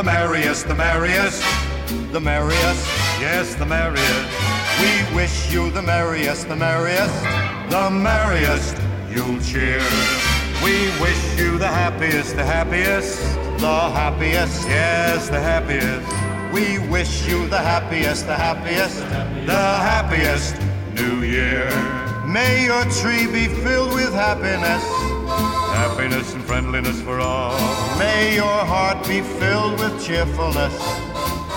the merriest, the merriest, the merriest, yes, the merriest. We wish you the merriest, the merriest, the merriest. You'll cheer. We wish you the happiest, the happiest, the happiest, yes, the happiest. We wish you the happiest, the happiest, the happiest New Year. May your tree be filled with happiness, happiness and friendliness for all. May your heart be filled with cheerfulness,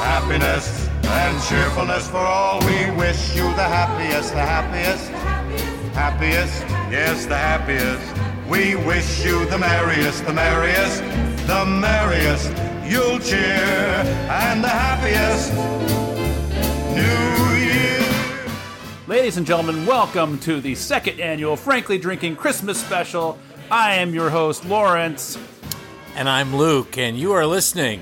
happiness and cheerfulness for all. We wish you the happiest, the happiest, happiest, yes, the happiest. We wish you the merriest, the merriest, the merriest. You'll cheer and the happiest New Year. Ladies and gentlemen, welcome to the second annual Frankly Drinking Christmas special. I am your host, Lawrence. And I'm Luke, and you are listening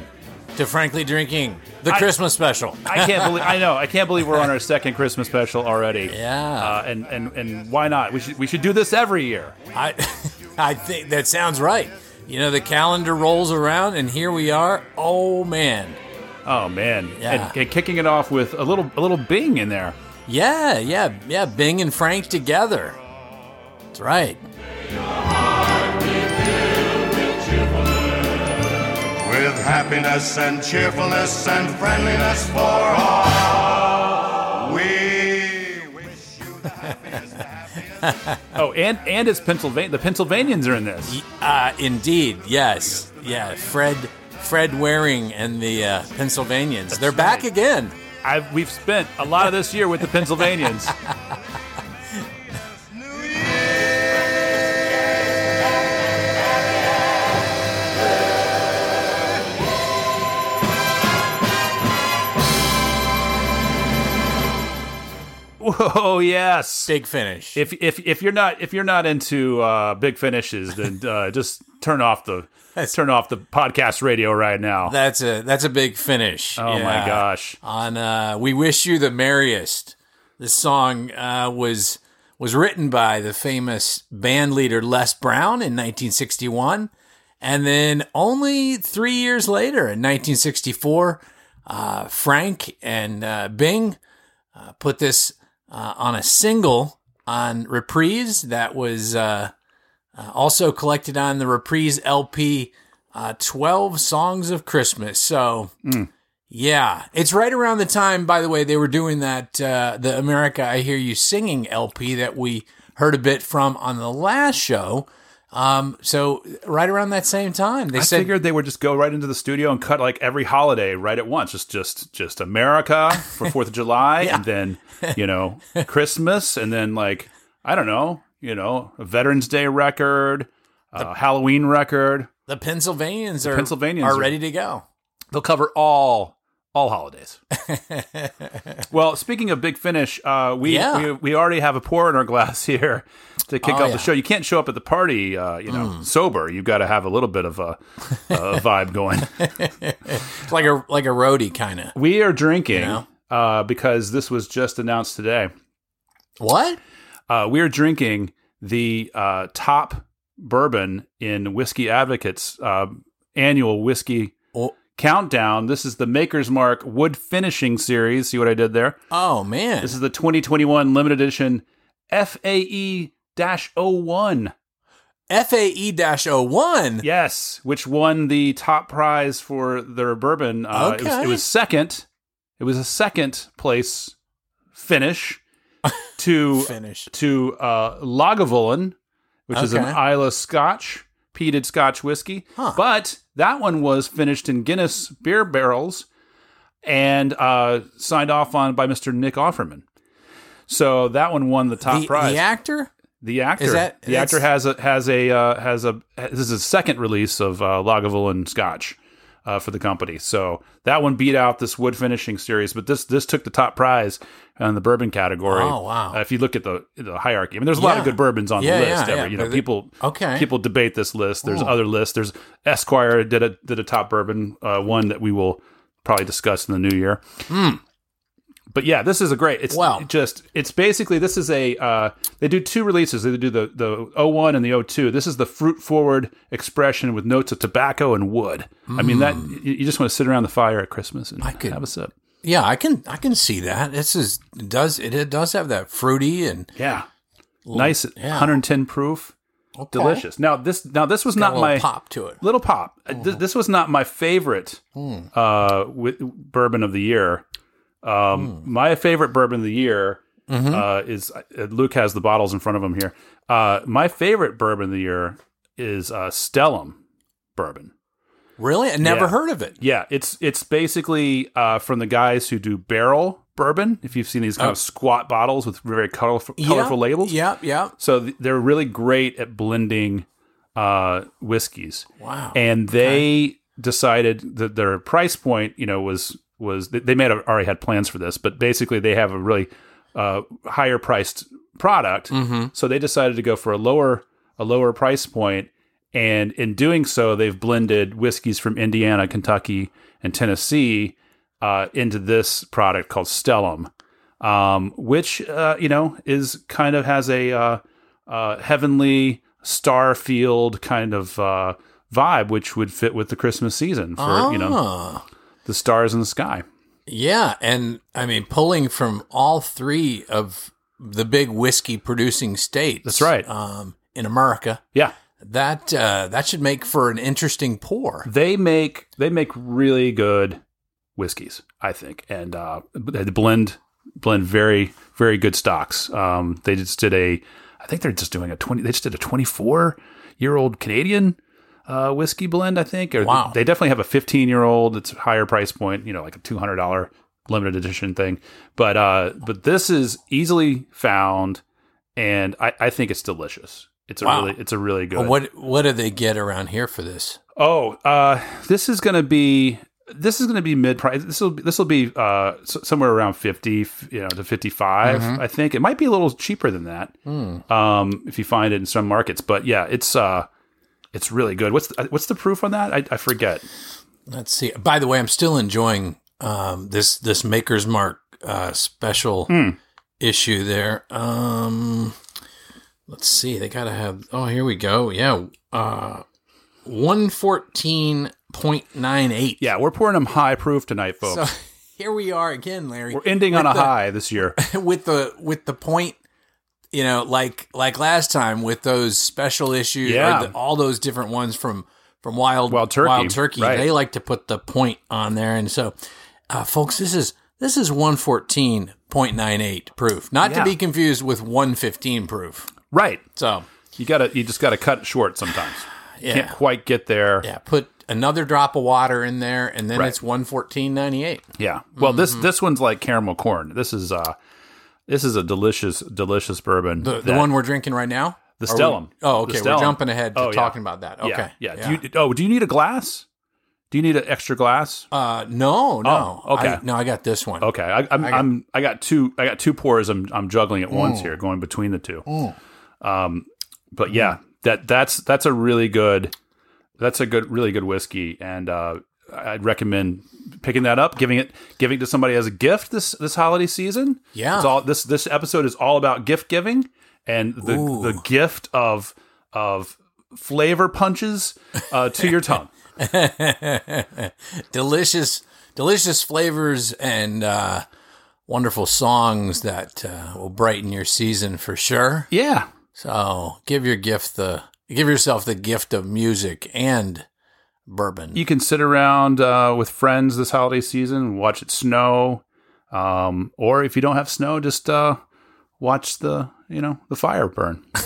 to Frankly Drinking, the I- Christmas special. I can't believe I know I can't believe we're on our second Christmas special already. Yeah. uh, and and and why not? We should we should do this every year. I, I think that sounds right. You know, the calendar rolls around, and here we are. Oh man, Oh man, Yeah. and, and kicking it off with a little a little Bing in there. yeah, yeah, yeah. Bing and Frank together. That's right. Happiness and cheerfulness and friendliness for all. We wish you the happiest, the happiest. Oh, and and it's Pennsylvania. The Pennsylvanians are in this. Uh, indeed, yes, yeah. Fred, Fred Waring and the uh, Pennsylvanians. They're back again. I've, we've spent a lot of this year with the Pennsylvanians. Whoa, yes. Big finish. If if if you're not if you're not into uh, big finishes, then uh, just turn off the turn off the podcast radio right now. That's a that's a big finish. oh my gosh. On uh, "We Wish You the Merriest," this song uh, was was written by the famous band leader Les Brown in 1961, and then only three years later, in 1964, uh, Frank and uh, Bing uh, put this uh, on a single on Reprise that was uh, uh, also collected on the Reprise LP, uh, 12 Songs of Christmas. So, yeah, it's right around the time, by the way, they were doing that, uh, the America I Hear You Singing LP that we heard a bit from on the last show. Um, so, right around that same time, they I said, figured they would just go right into the studio and cut like every holiday right at once. Just just just America for Fourth of July, and then you know Christmas, and then like I don't know, you know, a Veterans Day record, a Halloween record. the Pennsylvanians are, Pennsylvanians are are- ready to go. They'll cover all all holidays. well, speaking of Big Finish, uh, we, Yeah. we we already have a pour in our glass here to kick Oh, off yeah. the show. You can't show up at the party, uh, you know, sober. You've got to have a little bit of a, a vibe going. Like a, like a roadie kind of. We are drinking You know? uh, because this was just announced today. What? Uh, we are drinking the uh, top bourbon in Whiskey Advocates uh, annual whiskey countdown. This is the Maker's Mark Wood Finishing Series. See what I did there? oh man. This is the 2021 limited edition FAE 01. FAE 01. Yes, which won the top prize for their bourbon. Uh, it, was, Okay. it was second. It was a second place finish to Finish. to uh, Lagavulin, which is an Okay. Islay Scotch, peated Scotch whiskey. Huh. But that one was finished in Guinness beer barrels and uh, signed off on by Mr. Nick Offerman. So that one won the top The, prize. the actor? The actor, Is that- the actor has a has a uh, has a this is a second release of uh, Lagavulin Scotch uh, for the company. So that one beat out this wood finishing series, but this this took the top prize in the bourbon category. Oh, wow. Uh, if you look at the the hierarchy, I mean, there's a lot of good bourbons on Yeah, the list. yeah, every, yeah, you know, people okay. people debate this list. There's Ooh. other lists. There's Esquire did a did a top bourbon uh, one that we will probably discuss in the new year. Hmm. But yeah, this is a great. It's Wow. just it's basically this is a uh, they do two releases. They do the the 01 and the 02. This is the fruit forward expression with notes of tobacco and wood. I mean that you you just want to sit around the fire at Christmas and Mm. could- have a sip. Yeah, I can I can see that. This is it does it, it does have that fruity and Yeah, nice, yeah. 110 proof, delicious. Now this now this was not little my pop to it. little pop. Uh, Mm-hmm. Th- this was not my favorite Hmm. uh, wi- bourbon of the year. Um, Hmm. My favorite bourbon of the year Mm-hmm. uh, is uh, Luke has the bottles in front of him here. Uh, my favorite bourbon of the year is uh, Stellum bourbon. Really? I never Yeah. heard of it. Yeah, it's it's basically uh, from the guys who do barrel bourbon. If you've seen these kind of squat bottles with very colorful, colorful Oh. yeah, labels, Yeah, yeah. so th- they're really great at blending uh, whiskeys Wow. and they decided that their price point, you know, was was they- they may have already had plans for this, but basically they have a really uh, higher priced product, so they decided to go for a lower a lower price point, and in doing so, they've blended whiskeys from Indiana, Kentucky, and Tennessee uh, into this product called Stellum, um, which uh, you know is kind of has a uh, uh, heavenly Starfield kind of uh, vibe, which would fit with the Christmas season for you know. Ah. The stars in the sky. Yeah, and I mean pulling from all three of the big whiskey producing states. That's right. Um, in America, Yeah, that uh, that should make for an interesting pour. they make they make really good whiskeys, I think, and uh, they blend blend very very good stocks. Um, they just did a, I think they're just doing a twenty. They just did a twenty four year old Canadian uh, whiskey blend. I think. Or Wow. They definitely have a fifteen year old. It's a higher price point. You know, like a two hundred dollar limited edition thing. But uh, but this is easily found, and I, I think it's delicious. It's a Wow. really it's a really good. What what do they get around here for this? Oh, uh, this is going to be this is going to be mid price. This will this will be uh, somewhere around fifty, you know, to fifty I think it might be a little cheaper than that um, if you find it in some markets. But yeah, it's uh, it's really good. What's the, what's the proof on that? I, I forget. Let's see. By the way, I'm still enjoying um, this this Maker's Mark uh, special Hmm. issue there. Um, let's see. They gotta have. Oh, here we go. Yeah, uh, one fourteen point nine eight. Yeah, we're pouring them high proof tonight, folks. So here we are again, Larry. we're ending on a the- high this year. with the with the point you know like like last time with those special issues Yeah. the, all those different ones from from wild Wild Turkey, wild turkey right. they like to put the point on there and so uh, folks this is this is 114.98 proof not Yeah. to be confused with 115 proof right. so You gotta you just gotta cut it short sometimes. yeah Can't quite get there. yeah put another drop of water in there and then Right. it's 114.98 Yeah. Well, this Mm-hmm. this one's like caramel corn. This is uh this is a delicious delicious bourbon. the, the one we're drinking right now the Are we- Stellum. oh okay Stellum. we're jumping ahead to Oh, yeah. talking about that okay Yeah. Yeah. Do you, oh, do you need a glass? Do you need an extra glass? Uh, no, no. Oh, okay. I, no, I got this one. Okay, I, I'm, I got- am I got two. I got two pours. I'm I'm juggling at once Mm. here, going between the two. Um, but yeah, that that's that's a really good. That's a good, really good whiskey, and uh, I'd recommend picking that up, giving it, giving it to somebody as a gift this this holiday season. Yeah. it's all this this episode is all about gift giving and the Ooh. the gift of of flavor punches uh, to your tongue. delicious, delicious flavors and uh, wonderful songs that uh, will brighten your season for sure. Yeah, So give your gift the give yourself the gift of music and bourbon. you can sit around uh, with friends this holiday season and watch it snow um, or if you don't have snow just uh, watch the you know the fire burn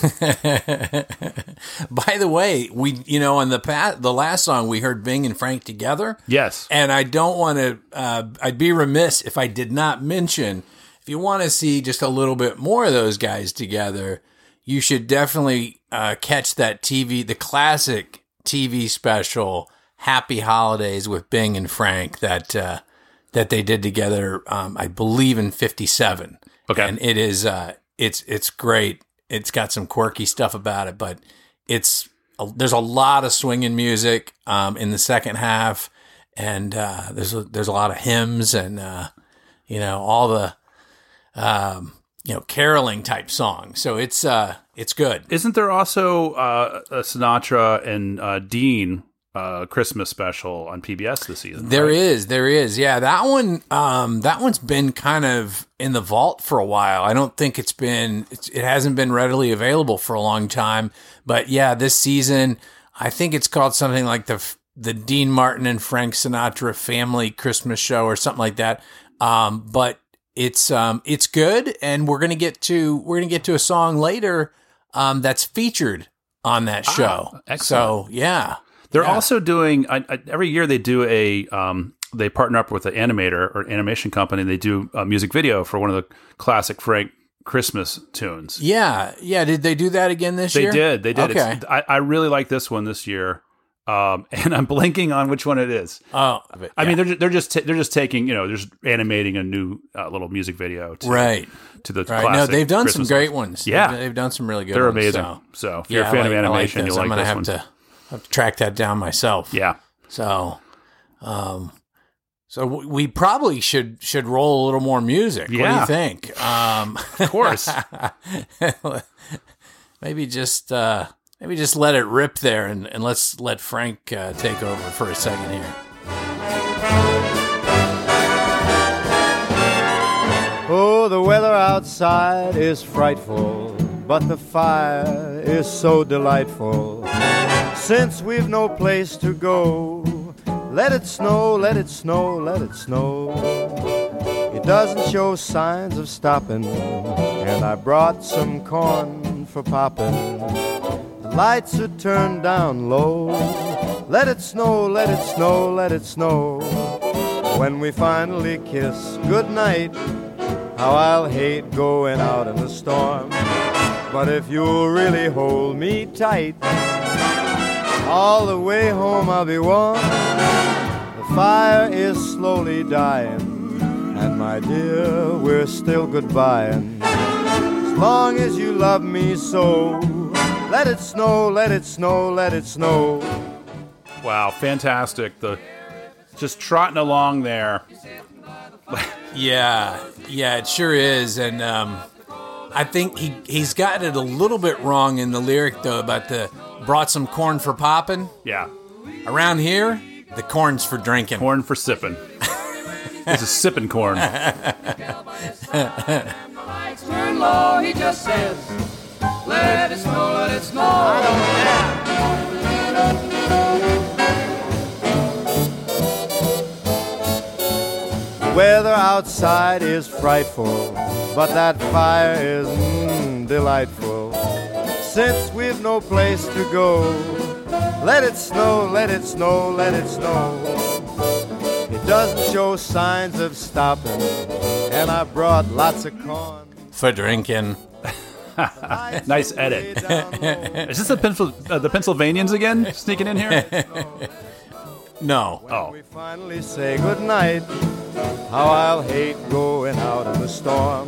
By the way, we you know on the pat the last song we heard Bing and Frank together. yes And I don't want to, uh, I'd be remiss if I did not mention if you want to see just a little bit more of those guys together, you should definitely uh, catch that TV, the classic TV special, Happy Holidays with Bing and Frank that, uh, that they did together, um, I believe in 57. Okay. And it is, uh, it's, it's great. It's got some quirky stuff about it, but it's, there's a lot of swinging music, um, in the second half and, uh, there's a, there's a lot of hymns and, uh, you know, all the, um, you know, caroling type songs. So it's uh, it's good. Isn't there also uh, a Sinatra and uh, Dean uh, Christmas special on PBS this season? There right? is, there is, yeah. That one, um, that one's been kind of in the vault for a while. I don't think it's been, it's, it hasn't been readily available for a long time. But yeah, this season, I think it's called something like the the Dean Martin and Frank Sinatra Family Christmas Show or something like that. Um, but it's um, it's good, and we're gonna get to we're gonna get to a song later um, that's featured on that show. Ah, so yeah, They're Yeah. also doing I, I, every year they do a um, they partner up with an animator or animation company. And they do a music video for one of the classic Frank Christmas tunes. yeah, yeah. Did they do that again this They year? They did. They did. Okay. I, I really like this one this year, um, and I'm blanking on which one it is. Oh, but, I mean, they're they're just ta- they're just taking you know they're just animating a new uh, little music video to, right. to the Right. No, they've done Christmas some great ones. Yeah. They've, they've done some really good ones. They're ones. amazing. So, So, if you're a fan like, of I like animation, those. you'll I'm like gonna this have one. To have to track that down myself. Yeah. So, um, so we probably should should roll a little more music. What do you think? Um, Of course. maybe just uh, maybe just let it rip there, and, and let's let Frank uh, take over for a second here. Oh, the weather outside is frightful, but the fire is so delightful. Since we've no place to go, let it snow, let it snow, let it snow. It doesn't show signs of stopping, and I brought some corn for popping. The lights are turned down low. Let it snow, let it snow, let it snow. When we finally kiss goodnight, how I'll hate going out in the storm. But if you'll really hold me tight, all the way home I'll be warm. The fire is slowly dying, and my dear, we're still goodbying. As long as you love me so, let it snow, let it snow, let it snow. Wow, fantastic. The just trotting along there. Yeah, yeah, it sure is, and um, I think he he's got it a little bit wrong in the lyric though about the brought some corn for popping. Yeah. Around here, the corn's for drinking. Corn for sipping. this is sipping corn. lights turn low, he just says, let it snow, let it snow. Weather outside is frightful, but that fire is mm, delightful. Since we've no place to go, let it snow, let it snow, let it snow. It doesn't show signs of stopping, and I brought lots of corn. for drinking. Nice edit. Is this the Pencil, uh, the Pennsylvanians again sneaking in here? No. Oh, We finally say goodnight. How I'll hate going out in the storm.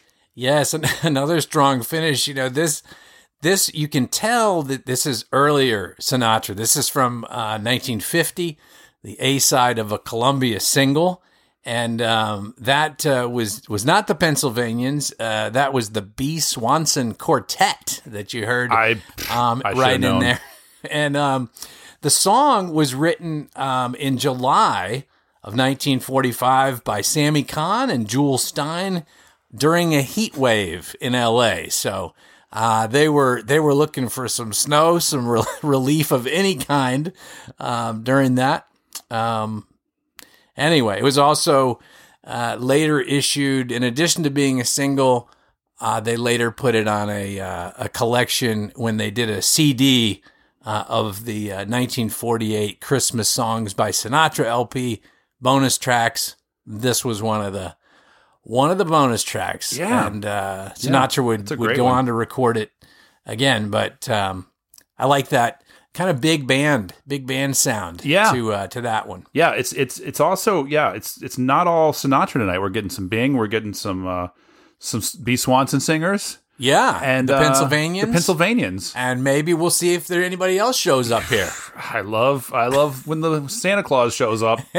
Yes, another strong finish. You know this. This you can tell that this is earlier Sinatra. This is from uh, 1950, the A side of a Columbia single, and um, that uh, was was not the Pennsylvanians. Uh, that was the B Swanson Quartet that you heard I, um, I right in known. there. And um, the song was written um, in July of 1945 by Sammy Cahn and Jules Styne during a heat wave in LA. So uh, they were they were looking for some snow, some re- relief of any kind um, during that. Um, anyway, it was also uh, later issued, in addition to being a single, uh, they later put it on a uh, a collection when they did a CD uh, of the uh, 1948 Christmas songs by Sinatra LP bonus tracks. This was one of the one of the bonus tracks. Yeah. and uh, Sinatra would a would go one. on to record it again. But um, I like that kind of big band, big band sound. Yeah. to uh, to that one. Yeah, it's it's it's also yeah, it's it's not all Sinatra tonight. We're getting some Bing, we're getting some uh some B Swanson singers Yeah, and the uh, Pennsylvanians. The Pennsylvanians. and maybe we'll see if there anybody else shows up here. I love I love when the Santa Claus shows up.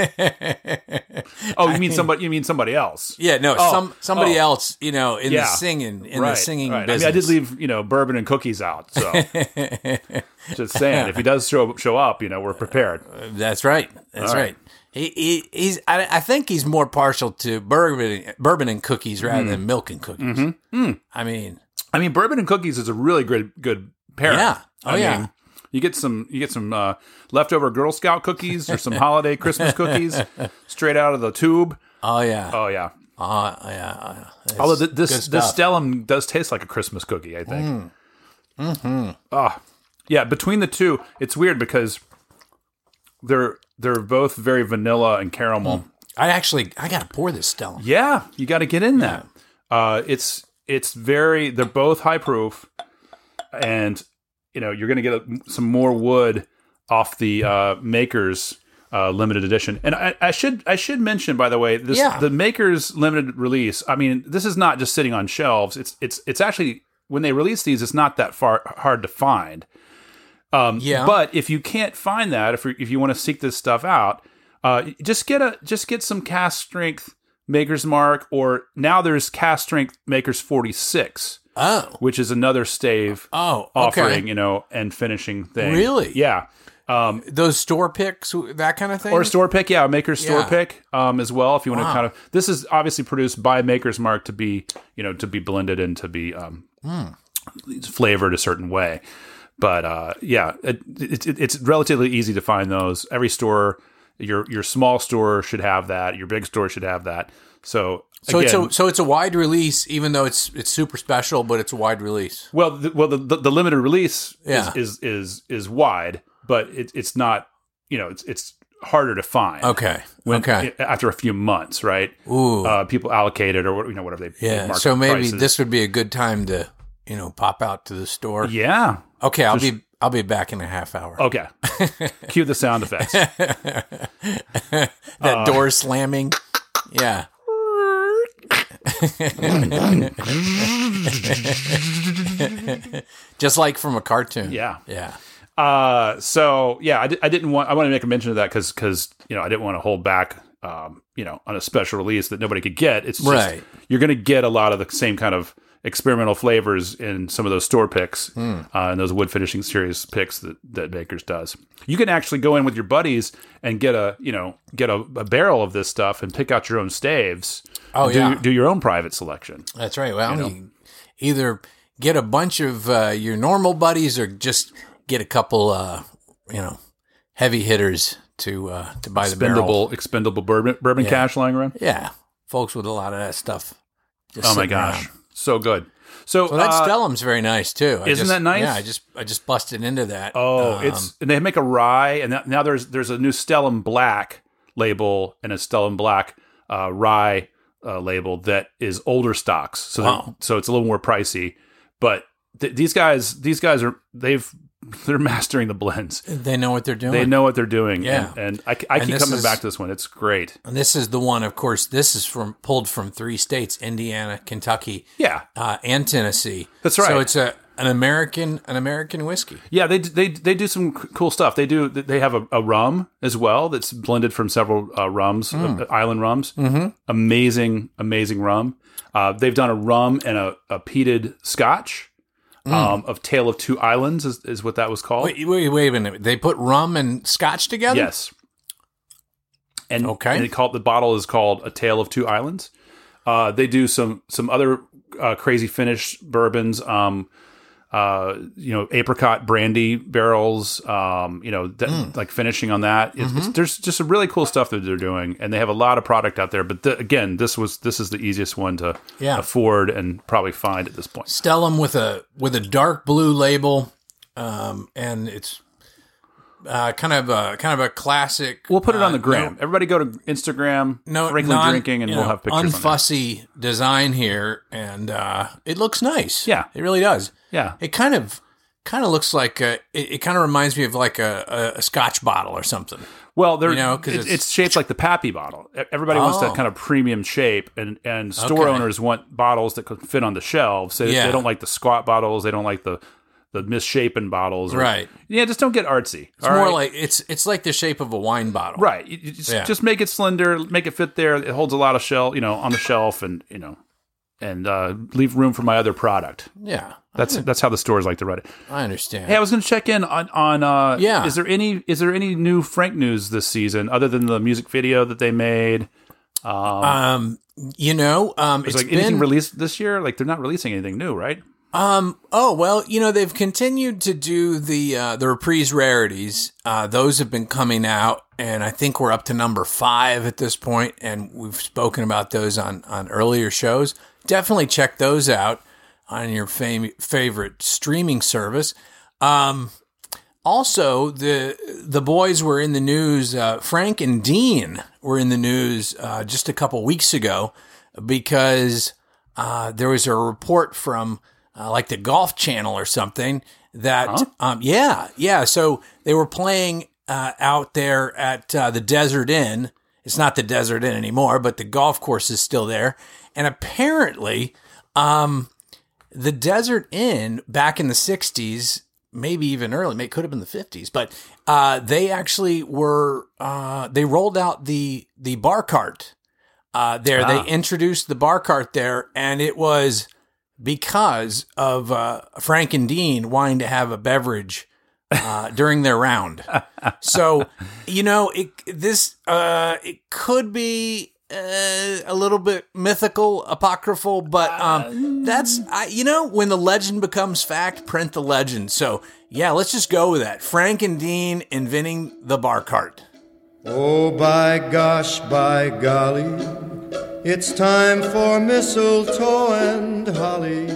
oh, you mean somebody you mean somebody else. Yeah, no, Oh, some somebody oh. else, you know, in Yeah. the singing in right, the singing right. business. I mean, I did leave, you know, bourbon and cookies out. So just saying, if he does show show up, you know, we're prepared. That's right. That's right. right. He, he he's I, I think he's more partial to bourbon bourbon and cookies rather than milk and cookies. Mm-hmm. I mean, I mean, bourbon and cookies is a really good good pairing. Yeah. Oh, I yeah. Mean, you get some you get some uh, leftover Girl Scout cookies or some holiday Christmas cookies straight out of the tube. oh yeah, Oh yeah. uh, yeah. it's Although th- this this. Stellum does taste like a Christmas cookie, I think. Mm-hmm. Ah, yeah. Between the two, it's weird because they're they're both very vanilla and caramel. I actually I gotta pour this Stella. Yeah, you got to get in that. Uh, it's it's very. They're both high proof, and you know you're going to get a, some more wood off the uh, Makers uh, limited edition. And I, I should I should mention by the way this Yeah. the Makers limited release. I mean, this is not just sitting on shelves. It's it's it's actually when they release these, it's not that far hard to find. Um, Yeah. But if you can't find that, if you, if you want to seek this stuff out, uh, just get a just get some cask strength Maker's Mark, or now there's cask strength Maker's 46, Oh, which is another stave oh, offering, you know, and finishing thing. Really? Yeah. Um, Those store picks, that kind of thing. Or store pick, yeah, Maker's store Yeah. pick um, as well. If you want Wow. to kind of, this is obviously produced by Maker's Mark to be, you know, to be blended and to be um, Hmm. flavored a certain way. But uh, yeah, it, it, it's relatively easy to find those. Every store, your your small store should have that. Your big store should have that. So, so again, it's a so it's a wide release, even though it's it's super special, but it's a wide release. well, the, well, the, the, the limited release Yeah. is, is is is wide, but it, it's not. You know, it's it's harder to find. Okay. when, okay. after a few months, right? Ooh. Uh, people allocate it or you know whatever they yeah. So maybe prices. this would be a good time to you know pop out to the store. Yeah. Okay, I'll be I'll be back in a half hour. Okay. Cue the sound effects. that uh, door slamming. Yeah. Just like from a cartoon. Yeah. Yeah. Uh, so yeah, I, di- I didn't want I want to make a mention of that because because you know I didn't want to hold back um you know on a special release that nobody could get. It's just, Right. You're going to get a lot of the same kind of experimental flavors in some of those store picks Hmm. uh, and those wood finishing series picks that that Maker's does. You can actually go in with your buddies and get a you know get a, a barrel of this stuff and pick out your own staves. Oh, do, yeah. do your own private selection. That's right. Well, you either get a bunch of uh, your normal buddies or just get a couple, uh, you know, heavy hitters to uh, to buy the barrel. Expendable expendable bourbon bourbon cash lying around. Yeah, folks with a lot of that stuff. Oh my gosh, around. So good. So, Well, that uh, Stellum's very nice too. I isn't just- that nice? Yeah, I just I just busted into that. Oh, Um, it's and they make a rye, and that, now there's there's a new Stellum Black label and a Stellum Black uh, rye uh, label that is older stocks. So Wow. so it's a little more pricey, but th- these guys these guys are they've they're mastering the blends. they know what they're doing. They know what they're doing. Yeah. and, and I, I And keep coming is- back to this one. It's great. And this is the one, of course. This is from pulled from three states: Indiana, Kentucky, Yeah, uh, and Tennessee. That's right. So it's a an American an American whiskey. Yeah, they they they do some cool stuff. They do they have a, a rum as well that's blended from several uh, rums, uh, island rums. Mm-hmm. Amazing, amazing rum. Uh, they've done a rum and a, a peated Scotch um, of Tale of Two Islands is, is what that was called. Wait, wait, wait a minute. They put rum and scotch together. Yes. And Okay. and they call the bottle is called A Tale of Two Islands. Uh, they do some some other uh, crazy finish bourbons. Um, uh, you know, apricot brandy barrels. Um, you know, that, like finishing on that. It's, it's, there's just some really cool stuff that they're doing, and they have a lot of product out there. But th- again, this was this is the easiest one to Yeah. afford and probably find at this point. Stellum with a with a dark blue label, um, and it's uh, kind of a kind of a classic. We'll put it on uh, the gram. Everybody go to Instagram, No, Franklin non- drinking, and we'll know, have pictures. on unfussy design here, and uh, it looks nice. Yeah. it really does. Yeah, It kind of kind of looks like a, it, it kind of reminds me of like a, a, Scotch bottle or something. Well, they're You know, 'cause it's, it's- it's shaped like the Pappy bottle. Everybody wants Oh. that kind of premium shape, and and store Okay. owners want bottles that could fit on the shelves. They, Yeah. they don't like the squat bottles. They don't like the the misshapen bottles. or- Right. Yeah, just don't get artsy. It's more like it's it's like the shape of a wine bottle. right. You- you just, Yeah. just make it slender, make it fit there. It holds a lot of shell, you know, on the shelf, and you know, and uh, leave room for my other product. Yeah, That's that's how the stores like to run it. I understand. Hey, I was going to check in on on. Uh, Yeah. Is there any is there any new Frank news this season other than the music video that they made? um, um you know, um, it's like anything released this year? Like they're not releasing anything new, right? Um. Oh well, you know they've continued to do the uh, the reprise rarities. Uh, those have been coming out, and I think we're up to number five at this point, and we've spoken about those on on earlier shows. Definitely check those out on your fam- favorite streaming service. Um. Also, the the boys were in the news. Uh, Frank and Dean were in the news uh, just a couple weeks ago because uh, there was a report from uh, like the Golf Channel or something that, um, yeah, yeah. So they were playing uh, out there at uh, the Desert Inn. It's not the Desert Inn anymore, but the golf course is still there. And apparently, um, the Desert Inn back in the 60s, maybe even early, maybe it could have been the 50s, but uh, they actually were, uh, they rolled out the, the bar cart uh, there. Ah. They introduced the bar cart there, and it was because of uh, Frank and Dean wanting to have a beverage uh, during their round. So, you know, it this uh, it could be uh, a little bit mythical, apocryphal, but um, that's I, you know when the legend becomes fact, print the legend. So yeah, let's just go with that. Frank and Dean inventing the bar cart. Oh, by gosh, by golly, it's time for mistletoe and holly.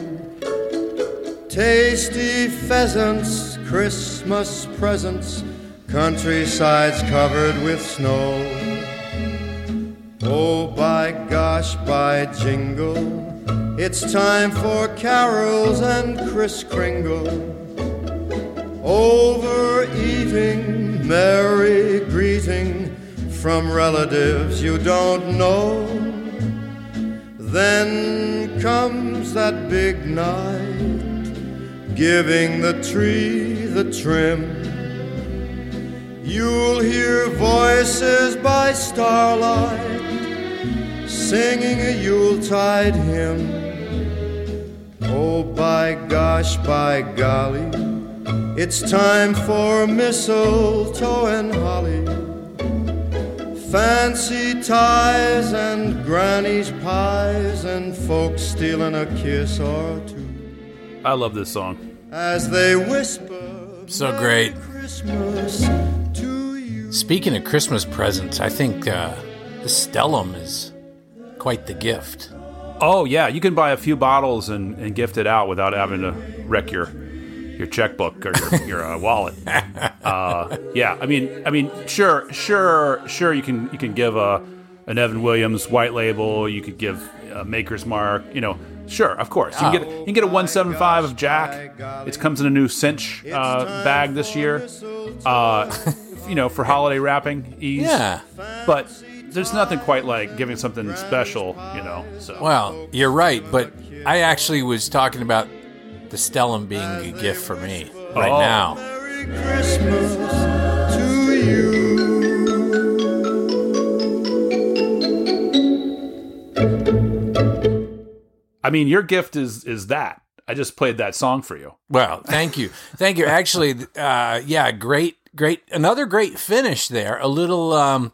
Tasty pheasants, Christmas presents, countrysides covered with snow. Oh, by gosh, by jingle, it's time for carols and Kris Kringle. Overeating, merry greeting from relatives you don't know. Then comes that big night, giving the tree the trim. You'll hear voices by starlight singing a Yuletide hymn. Oh, by gosh, by golly, it's time for mistletoe and holly. Fancy ties and granny's pies and folks stealing a kiss or two I love this song. as they whisper. So great. Christmas to you. Speaking of Christmas presents, I think uh, the Stellum is quite the gift. Oh yeah, you can buy a few bottles and, and gift it out without having to wreck your your checkbook or your, your uh, wallet. Uh, yeah, I mean, I mean, sure, sure, sure. You can you can give a an Evan Williams white label. You could give a Maker's Mark. You know, sure, of course. You can get you can get a one seven five of Jack. It comes in a new cinch uh, bag this year. Uh, you know, for holiday wrapping ease. Yeah. but there's nothing quite like giving something special. You know, so. Well, you're right, but I actually was talking about the Stellum being a gift for me right Oh. now. Merry Christmas to you. I mean, your gift is is that. I just played that song for you. Well, thank you, thank you. Actually, uh, yeah, great, great, another great finish there. A little, um,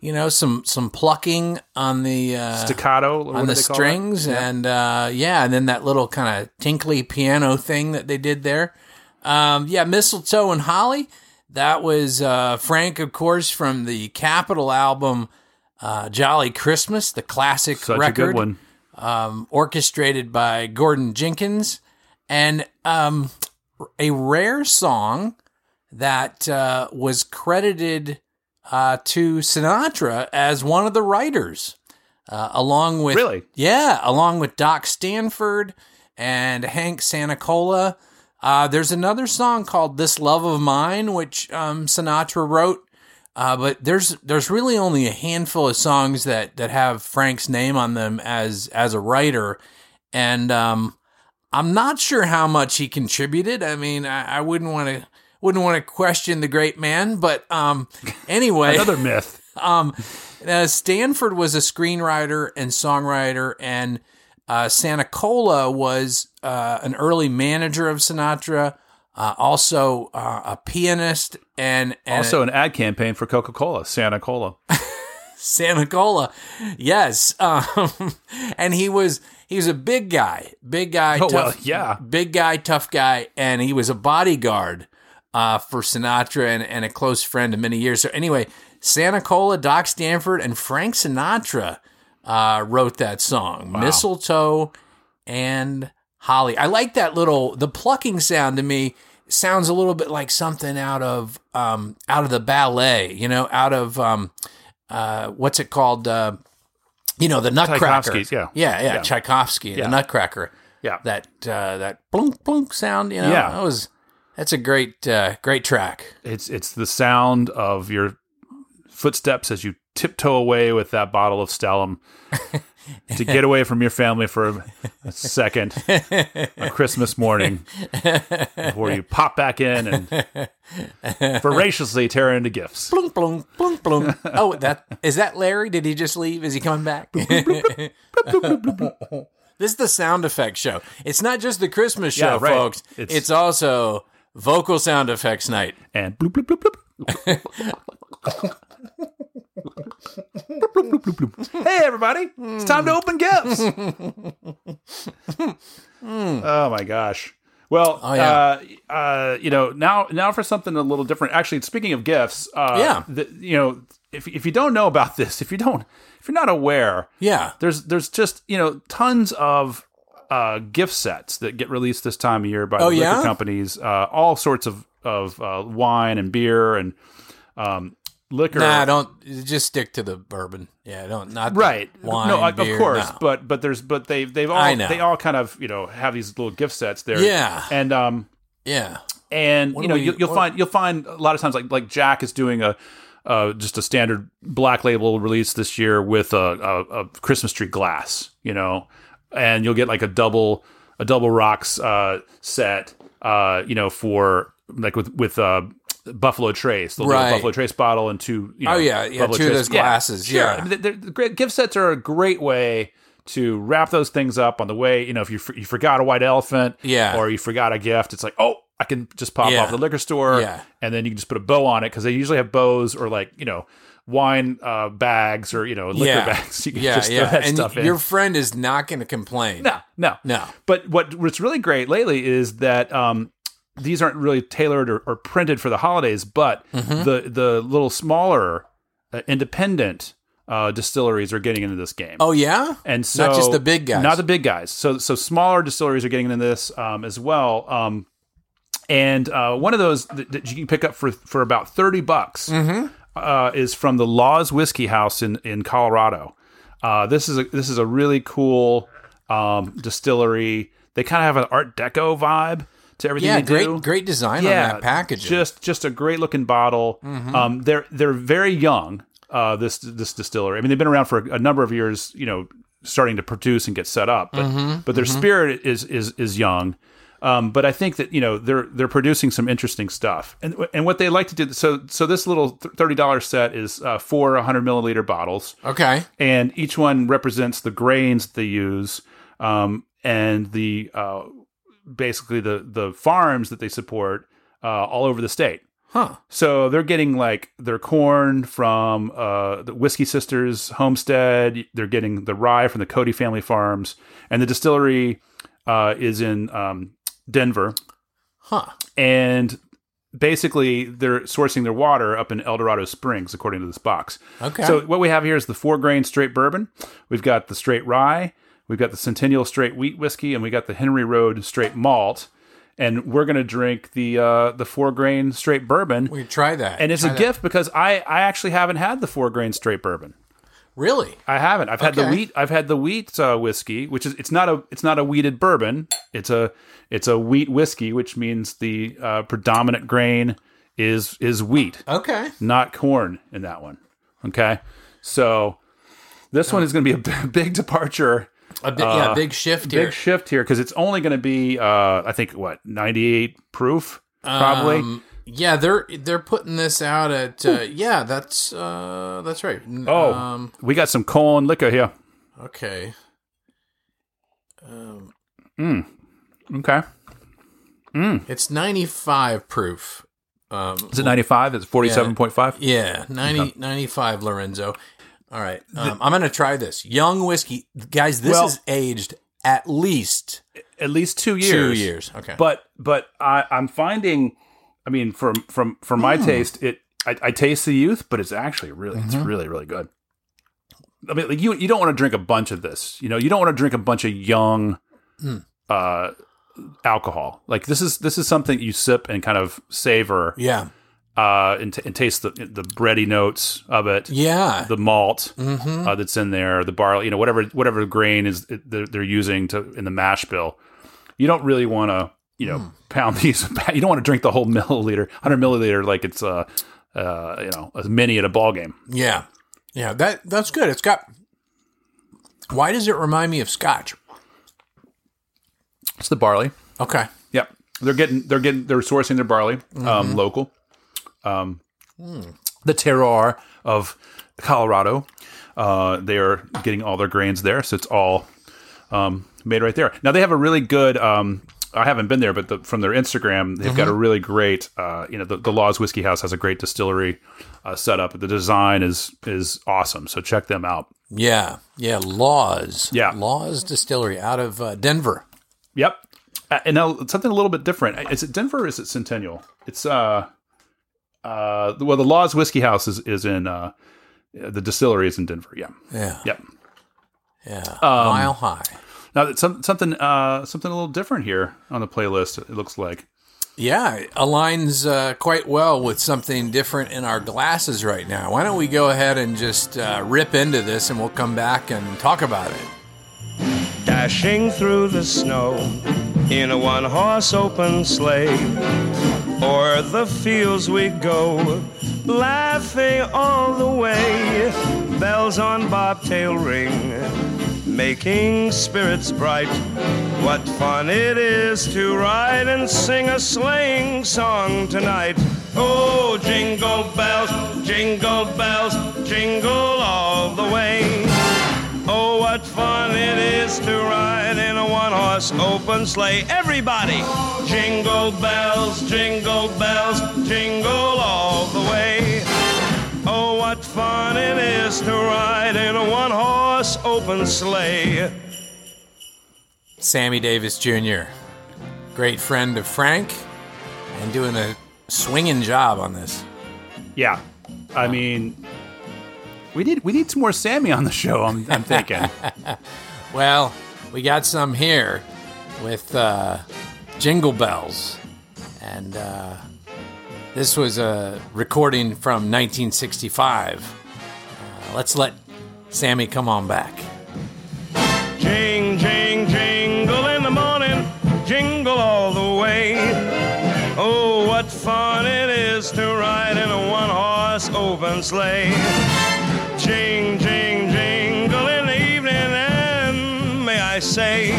you know, some some plucking on the uh, Staccato or on the strings, that? and uh, yeah, and then that little kind of tinkly piano thing that they did there. Um, yeah, mistletoe and holly. That was uh, Frank, of course, from the Capitol album uh, "Jolly Christmas," the classic Such record a good one. um, orchestrated by Gordon Jenkins, and um, a rare song that uh, was credited uh, to Sinatra as one of the writers, uh, along with Really? yeah, along with Dok Stanford and Hank Sanicola. Uh, there's another song called "This Love of Mine," which um, Sinatra wrote. Uh, but there's there's really only a handful of songs that, that have Frank's name on them as as a writer, and um, I'm not sure how much he contributed. I mean, I, I wouldn't want to wouldn't want to question the great man, but um, anyway, Another myth. um, uh, Stanford was a screenwriter and songwriter, and uh, Santa Cola was uh, an early manager of Sinatra, uh, also uh, a pianist, and, and Also, an ad campaign for Coca Cola, Santa Cola. Santa Cola, yes, um, and he was he was a big guy, big guy, Oh, tough, well, yeah. big guy, tough guy, and he was a bodyguard uh, for Sinatra and, and a close friend of many years. So anyway, Santa Cola, Dok Stanford, and Frank Sinatra uh, wrote that song, Mistletoe and Holly. I like that little the plucking sound to me sounds a little bit like something out of um, out of the ballet, you know, out of um, uh, what's it called? Uh, you know, the Nutcracker. Yeah. yeah, yeah, Yeah. Tchaikovsky, Yeah. the Nutcracker. Yeah. that uh, that blunk blunk sound. You know, Yeah. that was that's a great uh, great track. It's it's the sound of your footsteps as you tiptoe away with that bottle of Stellum to get away from your family for a, a second on Christmas morning before you pop back in and voraciously tear into gifts. Blunk blunk blunk blunk. oh, that is that Larry? Did he just leave? Is he coming back? this is the sound effect show. It's not just the Christmas show, Yeah, right. folks. It's- It's, also vocal sound effects night. And bloop, bloop, bloop, bloop. Hey, everybody. It's time to open gifts. oh, my gosh. Well, Oh, yeah. uh, uh, you know, now now for something a little different. Actually, speaking of gifts, uh, Yeah. the, you know, if if you don't know about this, if you don't, if you're not aware, Yeah. there's there's just you know tons of uh, gift sets that get released this time of year by Oh, the liquor yeah? companies. Uh, all sorts of of uh, wine and beer and um, liquor. Nah, don't just stick to the bourbon. Yeah, don't not right. wine. no, of beer, course, no. but but there's but they they've all they all kind of you know have these little gift sets there. Yeah. and um yeah, and What you know we- you, you'll what- find you'll find a lot of times like like Jack is doing a. Uh, just a standard black label release this year with a, a, a Christmas tree glass, you know, and you'll get like a double a double rocks uh, set, uh, you know, for like with with uh, Buffalo Trace, they'll do Right. a Buffalo Trace bottle and two. You know, Oh, yeah, yeah, Buffalo two of Trace- those glasses, sure. yeah. I mean, they're, they're great. Gift sets are a great way to wrap those things up on the way. You know, if you you forgot a white elephant, Yeah. or you forgot a gift, it's like oh. I can just pop Yeah. off the liquor store, Yeah. and then you can just put a bow on it because they usually have bows or like you know wine uh, bags or you know liquor yeah, bags. You can yeah, just throw yeah. that and stuff in. your friend is not going to complain. No, no, No. But what what's really great lately is that um, these aren't really tailored or, or printed for the holidays, but Mm-hmm. the the little smaller uh, independent uh, distilleries are getting into this game. Oh yeah, and so not just the big guys. not the big guys. So so smaller distilleries are getting into this um, as well. Um, and uh, one of those that, that you can pick up for for about thirty bucks Mm-hmm. uh, is from the Laws Whiskey House in in Colorado. Uh, this is a this is a really cool um, distillery. They kind of have an Art Deco vibe to everything yeah, they great, do. great design on that packaging. Just just a great looking bottle. Mm-hmm. Um, they're they're very young. Uh, this this distillery. I mean, they've been around for a, a number of years. You know, starting to produce and get set up. But Mm-hmm. but their spirit is is is young. Um, but I think that you know they're they're producing some interesting stuff, and and what they like to do. So so this little thirty dollars set is uh, four hundred milliliter bottles okay. and each one represents the grains that they use um, and the uh, basically the the farms that they support uh, all over the state. Huh. So they're getting like their corn from uh, the Whiskey Sisters homestead. They're getting the rye from the Cody family farms, and the distillery uh, is in um, Denver. Huh. And basically, they're sourcing their water up in El Dorado Springs, according to this box. Okay. So what we have here is the four grain straight bourbon. We've got the straight rye. We've got the Centennial straight wheat whiskey, and we got the Henry Road straight malt. and we're gonna drink the uh, the four grain straight bourbon. We try that. and it's Try a that. gift because I I actually haven't had the four grain straight bourbon. Really? I haven't. I've had the wheat. I've had the wheat uh, whiskey, which is it's not a it's not a wheated bourbon. It's a it's a wheat whiskey, which means the uh, predominant grain is is wheat, Okay. not corn in that one. Okay, so this one is going to be a b- big departure, A big, yeah, big shift here. Uh, big shift here because it's only going to be uh, I think what ninety eight proof probably. Um, yeah, they're they're putting this out at uh, yeah, that's uh, that's right. Oh, um, we got some corn liquor here. okay. Okay, It's 95 proof. Um, is it ninety five? It's forty seven point five. yeah, 90, 95 Lorenzo. All right, um, I'm gonna try this young whiskey, guys. This Well- is aged at least At least two years. two years. Okay, but but I, I'm finding, I mean, from from from my Hmm. taste, it I, I taste the youth, but it's actually really it's Mm-hmm. really really good. I mean, like you you don't want to drink a bunch of this, you know, you don't want to drink a bunch of young, Hmm. uh, alcohol. Like this is this is something you sip and kind of savor, yeah, uh, and, t- and taste the the bready notes of it. yeah, The malt Mm-hmm. uh, that's in there, the barley, you know, whatever whatever grain is they're, they're using to in the mash bill. You don't really want to, you know, Hmm. pound these. You don't want to drink the whole milliliter, hundred milliliter, like it's uh, uh, you know, a mini at a ball game. yeah, yeah. That that's good. It's got. Why does it remind me of Scotch? It's the barley. Okay, Yep, they're getting they're getting they're sourcing their barley Mm-hmm. um, local. Um, Hmm. The terroir of Colorado. Uh, they are getting all their grains there, so it's all um, made right there. Now they have a really good. Um, I haven't been there, but the, from their Instagram, they've Mm-hmm. got a really great. Uh, you know, the, the Laws Whiskey House has a great distillery uh, setup. The design is is awesome, so check them out. yeah, yeah. Laws, Yeah. Laws Distillery out of uh, Denver. Yep. Uh, and now something a little bit different. Is it Denver or is it Centennial? It's uh uh well the Laws Whiskey House is is in uh the distillery is in Denver. Yeah. Yeah, Yep. yeah. Um, Mile high. Now that's some, something uh something a little different here on the playlist. It looks like. Yeah, it aligns uh, quite well with something different in our glasses right now. Why don't we go ahead and just uh, rip into this and we'll come back and talk about it? Dashing through the snow in a one horse open sleigh. O'er the fields we go, laughing all the way. Bells on bobtail ring, making spirits bright. What fun it is to ride and sing a sleighing song tonight. Oh, jingle bells, jingle bells, jingle all the way. Oh, what fun it is to ride in a one horse open sleigh. Everybody! Jingle bells, jingle bells, jingle all the way. Oh, what fun it is to ride in a one horse open sleigh. Sammy Davis Jr., great friend of Frank, and doing a swinging job on this. Yeah. I mean we need we need some more Sammy on the show. I'm, I'm thinking. Well, we got some here with uh, Jingle Bells. And uh, this was a recording from 1965. Uh, let's let Sammy come on back. Jing, jing, jingle in the morning, jingle all the way. Oh, what fun it is to ride in a one horse open sleigh. Jing, jing, jingle in the evening, and may I say,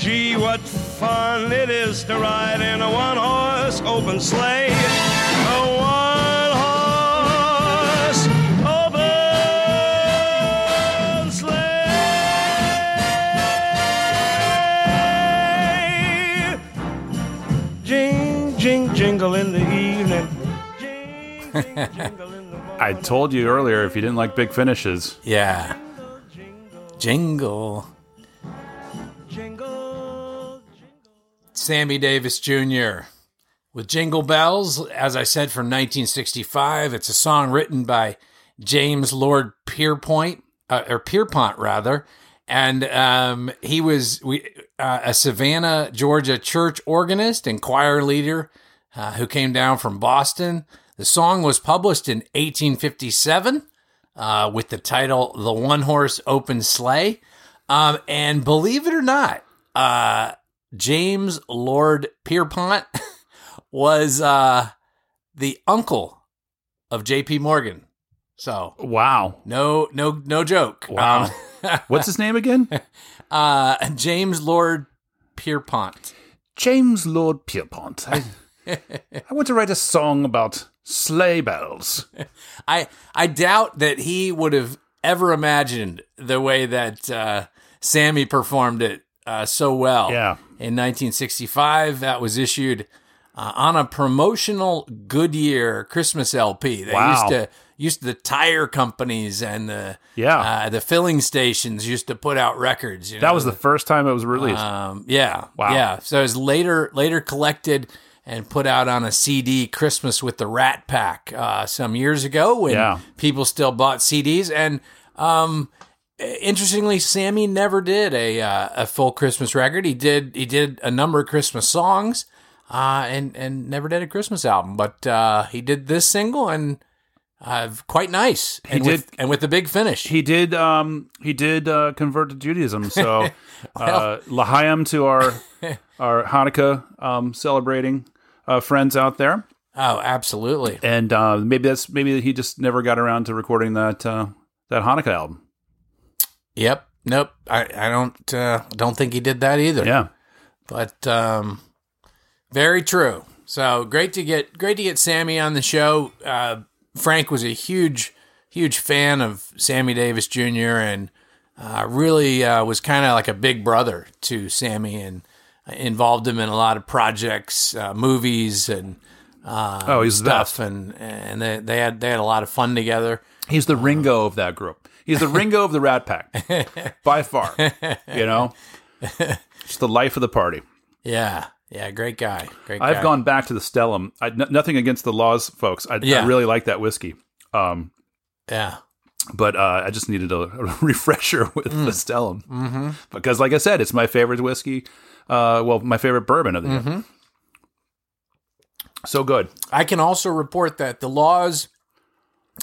gee, what fun it is to ride in a one horse open sleigh. A one horse open sleigh. Jing, jing, jingle in the evening. Jing, jing, jingle. I told you earlier if you didn't like big finishes. Yeah. Jingle. Jingle, Sammy Davis Jr. with Jingle Bells, as I said, from 1965. It's a song written by James Lord Pierpont, uh, or Pierpont rather, and um, he was we uh, a Savannah, Georgia church organist and choir leader uh, who came down from Boston. The song was published in 1857 uh, with the title "The One Horse Open Sleigh," um, and believe it or not, uh, James Lord Pierpont was uh, the uncle of J.P. Morgan. So Wow. no, no, no joke. Wow. Um, What's his name again? uh, James Lord Pierpont. James Lord Pierpont. I, I want to write a song about sleigh bells. I I doubt that he would have ever imagined the way that uh, Sammy performed it uh, so well. Yeah. In 1965, that was issued uh, on a promotional Goodyear Christmas LP. They Wow. used to used the tire companies and the Yeah. uh, the filling stations used to put out records. You know, That was the first time it was released. Um, yeah. Wow. Yeah. So it was later later collected and put out on a CD, Christmas with the Rat Pack, uh, some years ago when Yeah. people still bought CDs. And um, interestingly, Sammy never did a uh, a full Christmas record. He did he did a number of Christmas songs, uh, and and never did a Christmas album. But uh, he did this single and. Uh, quite nice, and with did- and with the big finish. he did um he did uh convert to Judaism. So uh L'chaim to our our Hanukkah um celebrating uh friends out there. oh, absolutely. And uh maybe that's maybe he just never got around to recording that uh that Hanukkah album. Yep. Nope. I, I don't uh, don't think he did that either. Yeah. But um, very true. So great to get great to get Sammy on the show. Uh, Frank was a huge huge fan of Sammy Davis Jr. and uh, really uh, was kind of like a big brother to Sammy and involved him in a lot of projects, uh, movies and Oh, he's stuff. And and they, they had they had a lot of fun together. He's the Ringo of that group. He's the Ringo of the Rat Pack, by far. You know, it's the life of the party. Yeah. Yeah. Great guy. Great guy. I've gone back to the Stellum. I, n- nothing against the laws, folks. I, Yeah. I really like that whiskey. Um, Yeah. but uh, I just needed a, a refresher with Mm. the Stellum mm-hmm. because, like I said, it's my favorite whiskey. Uh, well, my favorite bourbon of the Mm-hmm. year. So good. I can also report that the Laws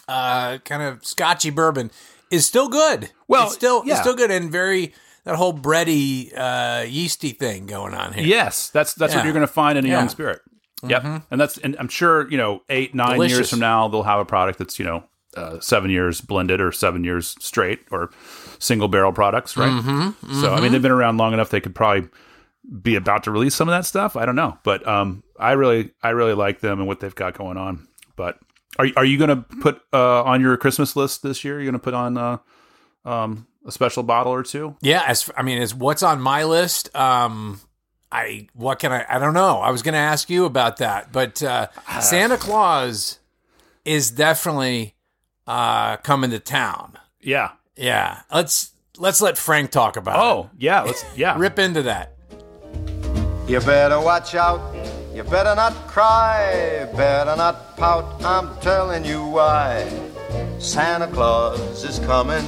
uh, kind of Scotchy bourbon is still good. Well, it's still yeah. it's still good and very that whole bready uh, yeasty thing going on here. Yes, that's that's Yeah. what you're going to find in a Yeah. Mm-hmm. young spirit. Yep, and that's and I'm sure you know eight nine Delicious. years from now they'll have a product that's you know uh, seven years blended or seven years straight or single barrel products, right? Mm-hmm. So I mean they've been around long enough they could probably be about to release some of that stuff. I don't know, but um, I really I really like them and what they've got going on. But are are you going to put uh, on your Christmas list this year? You're going to put on uh, um, a special bottle or two? Yeah, as I mean, as what's on my list. Um, I what can I? I don't know. I was going to ask you about that, but uh, Santa Claus is definitely uh, coming to town. Yeah. Yeah, let's let's let Frank talk about it. Oh yeah. Let's yeah. Rip into that. You better watch out. You better not cry. Better not pout. I'm telling you why. Santa Claus is coming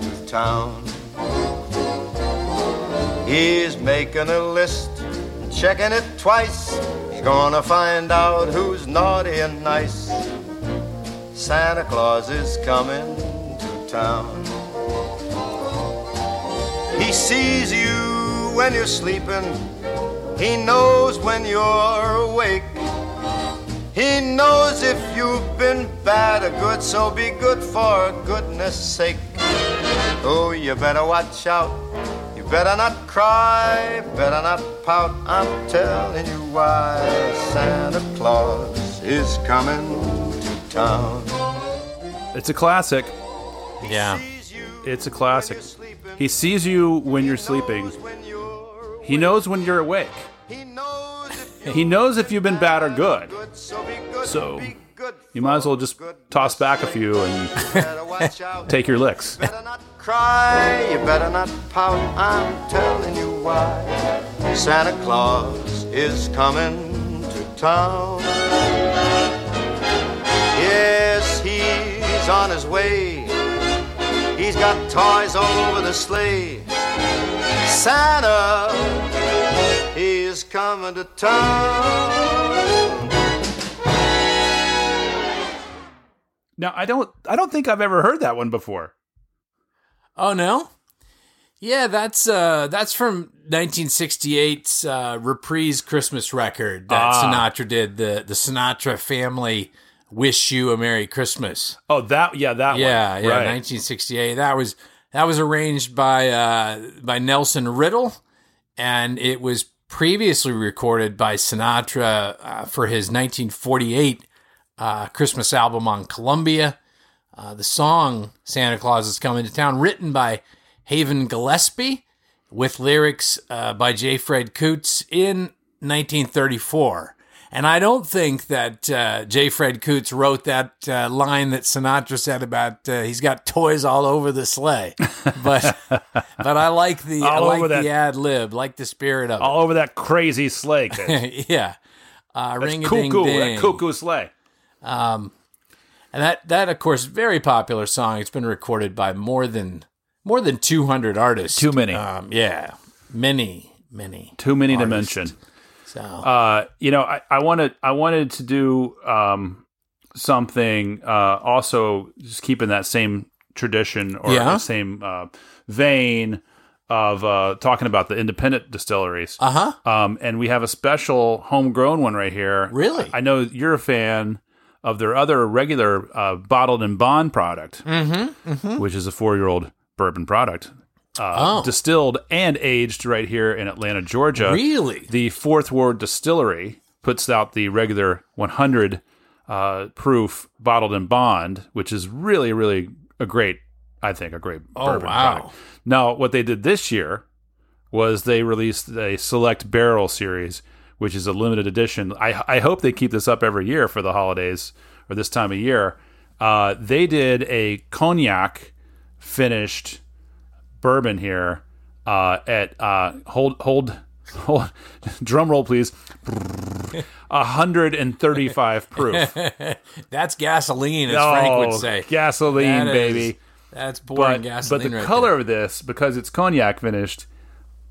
to town. He's making a list, checking it twice. He's gonna find out who's naughty and nice. Santa Claus is coming to town. He sees you when you're sleeping. He knows when you're awake. He knows if you've been bad or good, so be good for goodness sake. Oh, you better watch out. You better not cry, better not pout. I'm telling you why Santa Claus is coming to town. It's a classic. Yeah. It's a classic. He sees you when you're sleeping. He knows when you're awake. He knows if He knows if you've been bad or good. good, so be good. So, be good You might as well just toss back a few and better watch out. take your licks. better not cry, you better not pout. I'm telling you why. Santa Claus is coming to town. Yes, he's on his way. He's got toys all over the sleigh. Santa, coming to town. Now I don't I don't think I've ever heard that one before. Oh no. Yeah, that's uh that's from 1968's uh, reprise Christmas record that Ah. Sinatra did. The the Sinatra family wish you a Merry Christmas. Oh, that yeah, that Yeah, one. yeah, right. 1968. That was that was arranged by uh, by Nelson Riddle, and it was previously recorded by Sinatra uh, for his 1948 uh, Christmas album on Columbia. Uh, the song "Santa Claus is Coming to Town," written by Haven Gillespie, with lyrics uh, by J. Fred Coots in 1934. And I don't think that uh, J. Fred Coots wrote that uh, line that Sinatra said about uh, he's got toys all over the sleigh, but but I like the I like the ad lib, like the spirit of All over that crazy sleigh. yeah, uh, ring a ding ding. cuckoo sleigh. And that that of course very popular song. It's been recorded by more than more than 200 artists. Too many. Um, yeah, many many. Too many to mention. So Uh, you know, I, I wanted I wanted to do um, something uh, also just keeping that same tradition or Yeah. the same uh, vein of uh, talking about the independent distilleries. uh huh. Um, and we have a special homegrown one right here. Really? I know you're a fan of their other regular uh, bottled in bond product, Mm-hmm. which is a four year old bourbon product. Uh, Oh. Distilled and aged right here in Atlanta, Georgia. Really? The Fourth Ward Distillery puts out the regular 100 uh, proof bottled in bond, which is really, really a great, I think, a great Oh, bourbon wow. product. Now, what they did this year was they released a select barrel series, which is a limited edition. I, I hope they keep this up every year for the holidays or this time of year. Uh, they did a cognac finished bourbon here uh, at uh, hold hold hold drum roll please 135 proof That's gasoline, as Frank would say. Oh, gasoline That is- baby That's pouring but, gasoline. but the right color there. of this because it's cognac finished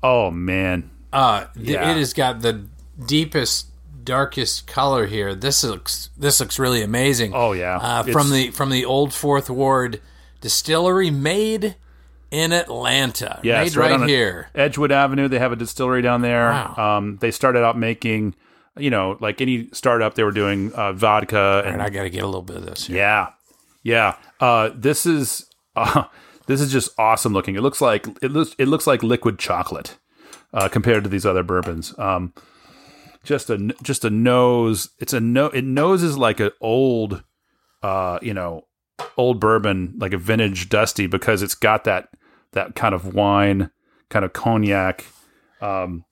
oh man uh, Yeah. it has got the deepest, darkest color here. This looks this looks really amazing. Oh, yeah. uh, from the from the old Fourth Ward distillery, made in Atlanta. Yes, made right, on here. Edgewood Avenue. They have a distillery down there. Wow. Um, they started out making, you know, like any startup, they were doing uh, vodka and And I got to get a little bit of this. Here. yeah, yeah. Uh, this is uh, this is just awesome looking. It looks like it looks it looks like liquid chocolate uh, compared to these other bourbons. Um, just a just a nose. It's a no. It noses like an old, uh, you know, old bourbon, like a vintage dusty, because it's got that that kind of wine, kind of cognac. Um,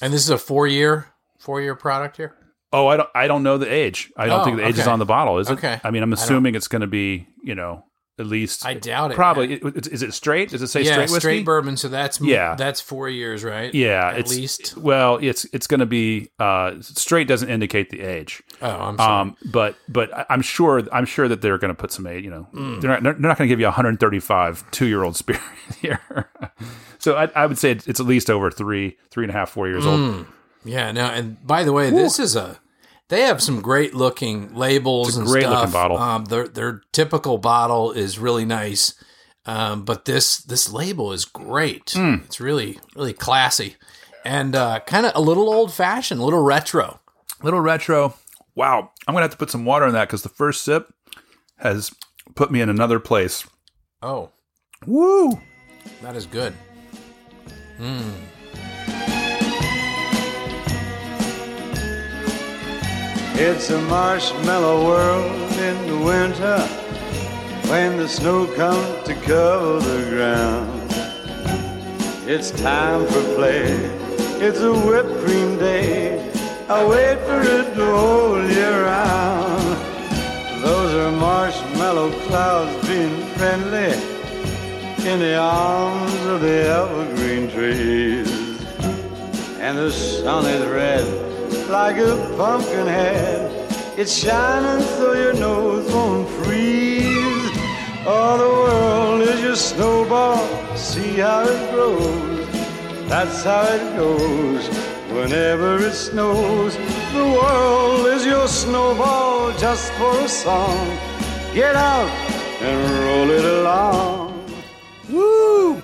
And this is a four year four year product here. Oh, I don't. I don't know the age. I don't Oh, think the age is on the bottle, is it? Okay. I mean, I'm assuming it's going to be, you know, at least. I doubt it. Probably. is it straight? Does it say yeah, straight straight, bourbon. So that's Yeah. that's four years, right? Yeah, at least. Well, it's it's going to be uh, straight. Doesn't indicate the age. Oh, I'm sorry. Um, but but I'm sure I'm sure that they're going to put some age. You know, Hmm. they're not they're not going to give you 135 two year old spirit here. so I, I would say it's, it's at least over three three and a half four years Hmm. old. Yeah, no, and by the way, this is a they have some great looking labels It's a and great stuff. looking bottle. Um, their their typical bottle is really nice, um, but this this label is great. Hmm. It's really really classy and uh, kind of a little old fashioned, a little retro. Little retro. Wow, I'm going to have to put some water in that because the first sip has put me in another place. Oh, Woo! that is good. It's a marshmallow world in the winter when the snow comes to cover the ground. It's time for play. It's a whipped cream day. I wait for it the whole year round. Those are marshmallow clouds being friendly in the arms of the evergreen trees. And the sun is red like a pumpkin head. It's shining so your nose won't freeze. Oh, the world is your snowball. See how it grows. That's how it goes. Whenever it snows, the world is your snowball just for a song. Get out and roll it along. Woo!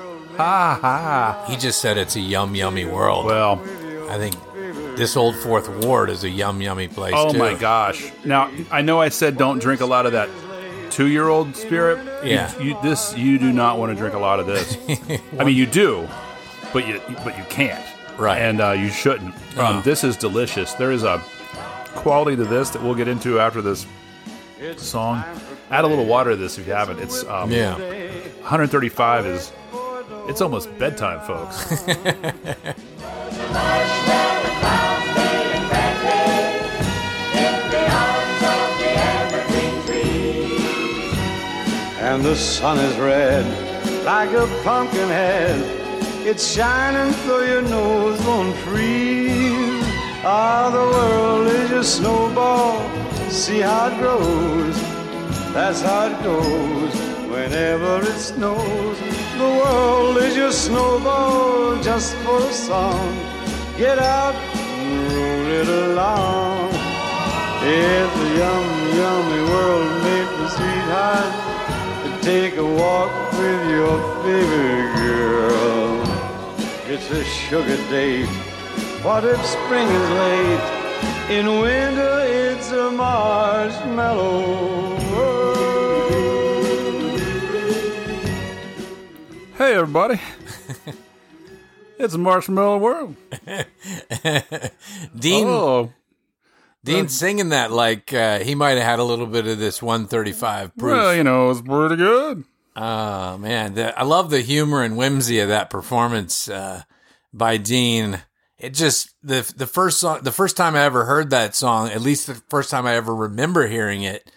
Ha ha. He just said it's a yum yummy world. Well, I think this old Fourth Ward is a yum yummy place. oh too. my gosh. Now, I know I said don't drink a lot of that two-year-old spirit. You- Yeah. You, this you do not want to drink a lot of this. I mean, you do, but you but you can't. Right. And uh, you shouldn't. Uh-huh. Um, this is delicious. There is a quality to this that we'll get into after this song. Add a little water to this if you haven't. It's um, Yeah. 135 is it's almost bedtime, folks. And the sun is red like a pumpkin head. It's shining so your nose won't freeze. Ah, the world is your snowball. See how it grows. That's how it goes. Whenever it snows, the world is your snowball just for a song. Get out and roll it along. It's a yum, yummy world made for sweethearts to take a walk with your favorite girl. It's a sugar date. What if spring is late? In winter, it's a marshmallow world. hey, everybody. it's a marshmallow world. Dean Oh, Dean's singing that like uh, he might have had a little bit of this 135 proof. well, you know, it's pretty good. Oh man, the, I love the humor and whimsy of that performance uh, by Dean. It just the the first song, the first time I ever heard that song, at least the first time I ever remember hearing it,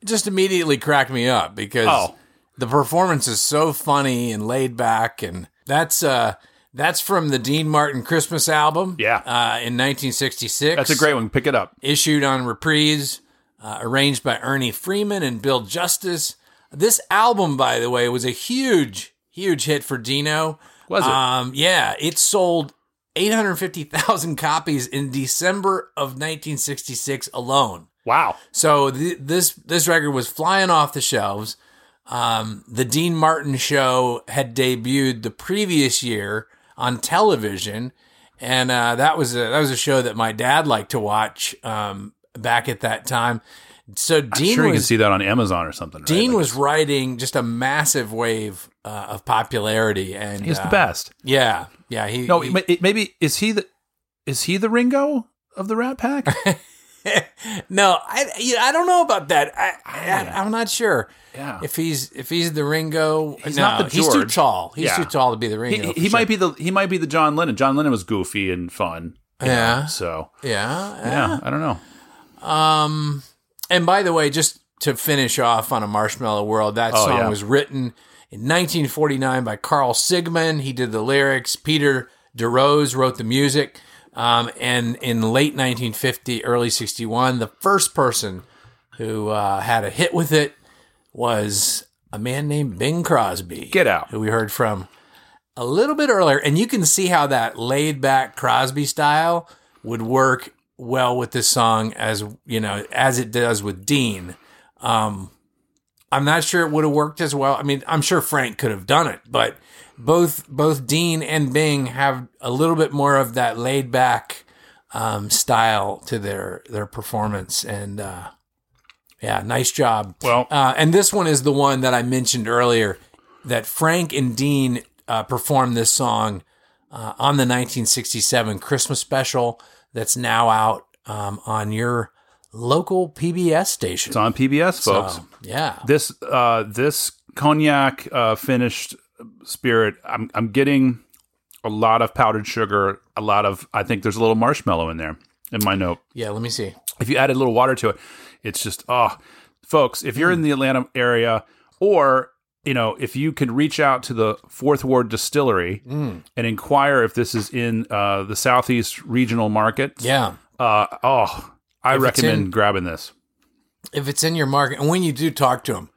it just immediately cracked me up because Oh. the performance is so funny and laid back, and that's uh that's from the Dean Martin Christmas album, Yeah. uh, in 1966. That's a great one. Pick it up. issued on reprise, uh, arranged by Ernie Freeman and Bill Justis. This album, by the way, was a huge, huge hit for Dino. Was it? Um, yeah, it sold 850,000 copies in December of 1966 alone. Wow. So th- this this record was flying off the shelves. Um, the Dean Martin show had debuted the previous year on television, and uh, that was a that was a show that my dad liked to watch um, back at that time. So I'm Dean sure you can see that on Amazon or something. right? Dean Like, was riding just a massive wave uh, of popularity, and He's uh, the best. Yeah, yeah. He No, he- maybe is he the is he the Ringo of the Rat Pack? no, I yeah, I don't know about that. I, I I'm not sure. Yeah. If he's if he's the Ringo, He's no, not the George. He's too tall. He's Yeah. too tall to be the Ringo. he he sure. might be the he might be the John Lennon. John Lennon was goofy and fun. you know, Yeah. so Yeah. yeah, I don't know. Um. And by the way, just to finish off on a Marshmallow World, that Oh, song yeah. was written in 1949 by Carl Sigman. He did the lyrics. Peter DeRose wrote the music. Um, and in late 1950, early 61, the first person who uh, had a hit with it was a man named Bing Crosby. Get out. Who we heard from a little bit earlier. And you can see how that laid back Crosby style would work well with this song as, you know, as it does with Dean. Um, I'm not sure it would have worked as well. I mean, I'm sure Frank could have done it, but both both Dean and Bing have a little bit more of that laid back um, style to their their performance, and uh, yeah, nice job. Well- uh, and this one is the one that I mentioned earlier that Frank and Dean uh, performed this song uh, on the 1967 Christmas special that's now out um, on your local PBS station. It's on PBS, folks. So, yeah. This uh this cognac uh finished spirit. I'm I'm getting a lot of powdered sugar. A lot of I think there's a little marshmallow in there in my note. Yeah, let me see. if you added a little water to it, it's just oh, folks. If you're in the Atlanta area, or you know, if you could reach out to the Fourth Ward Distillery and inquire if this is in uh, the Southeast Regional Market, Yeah. uh, oh, I If recommend in- grabbing this. If it's in your market, and when you do talk to them,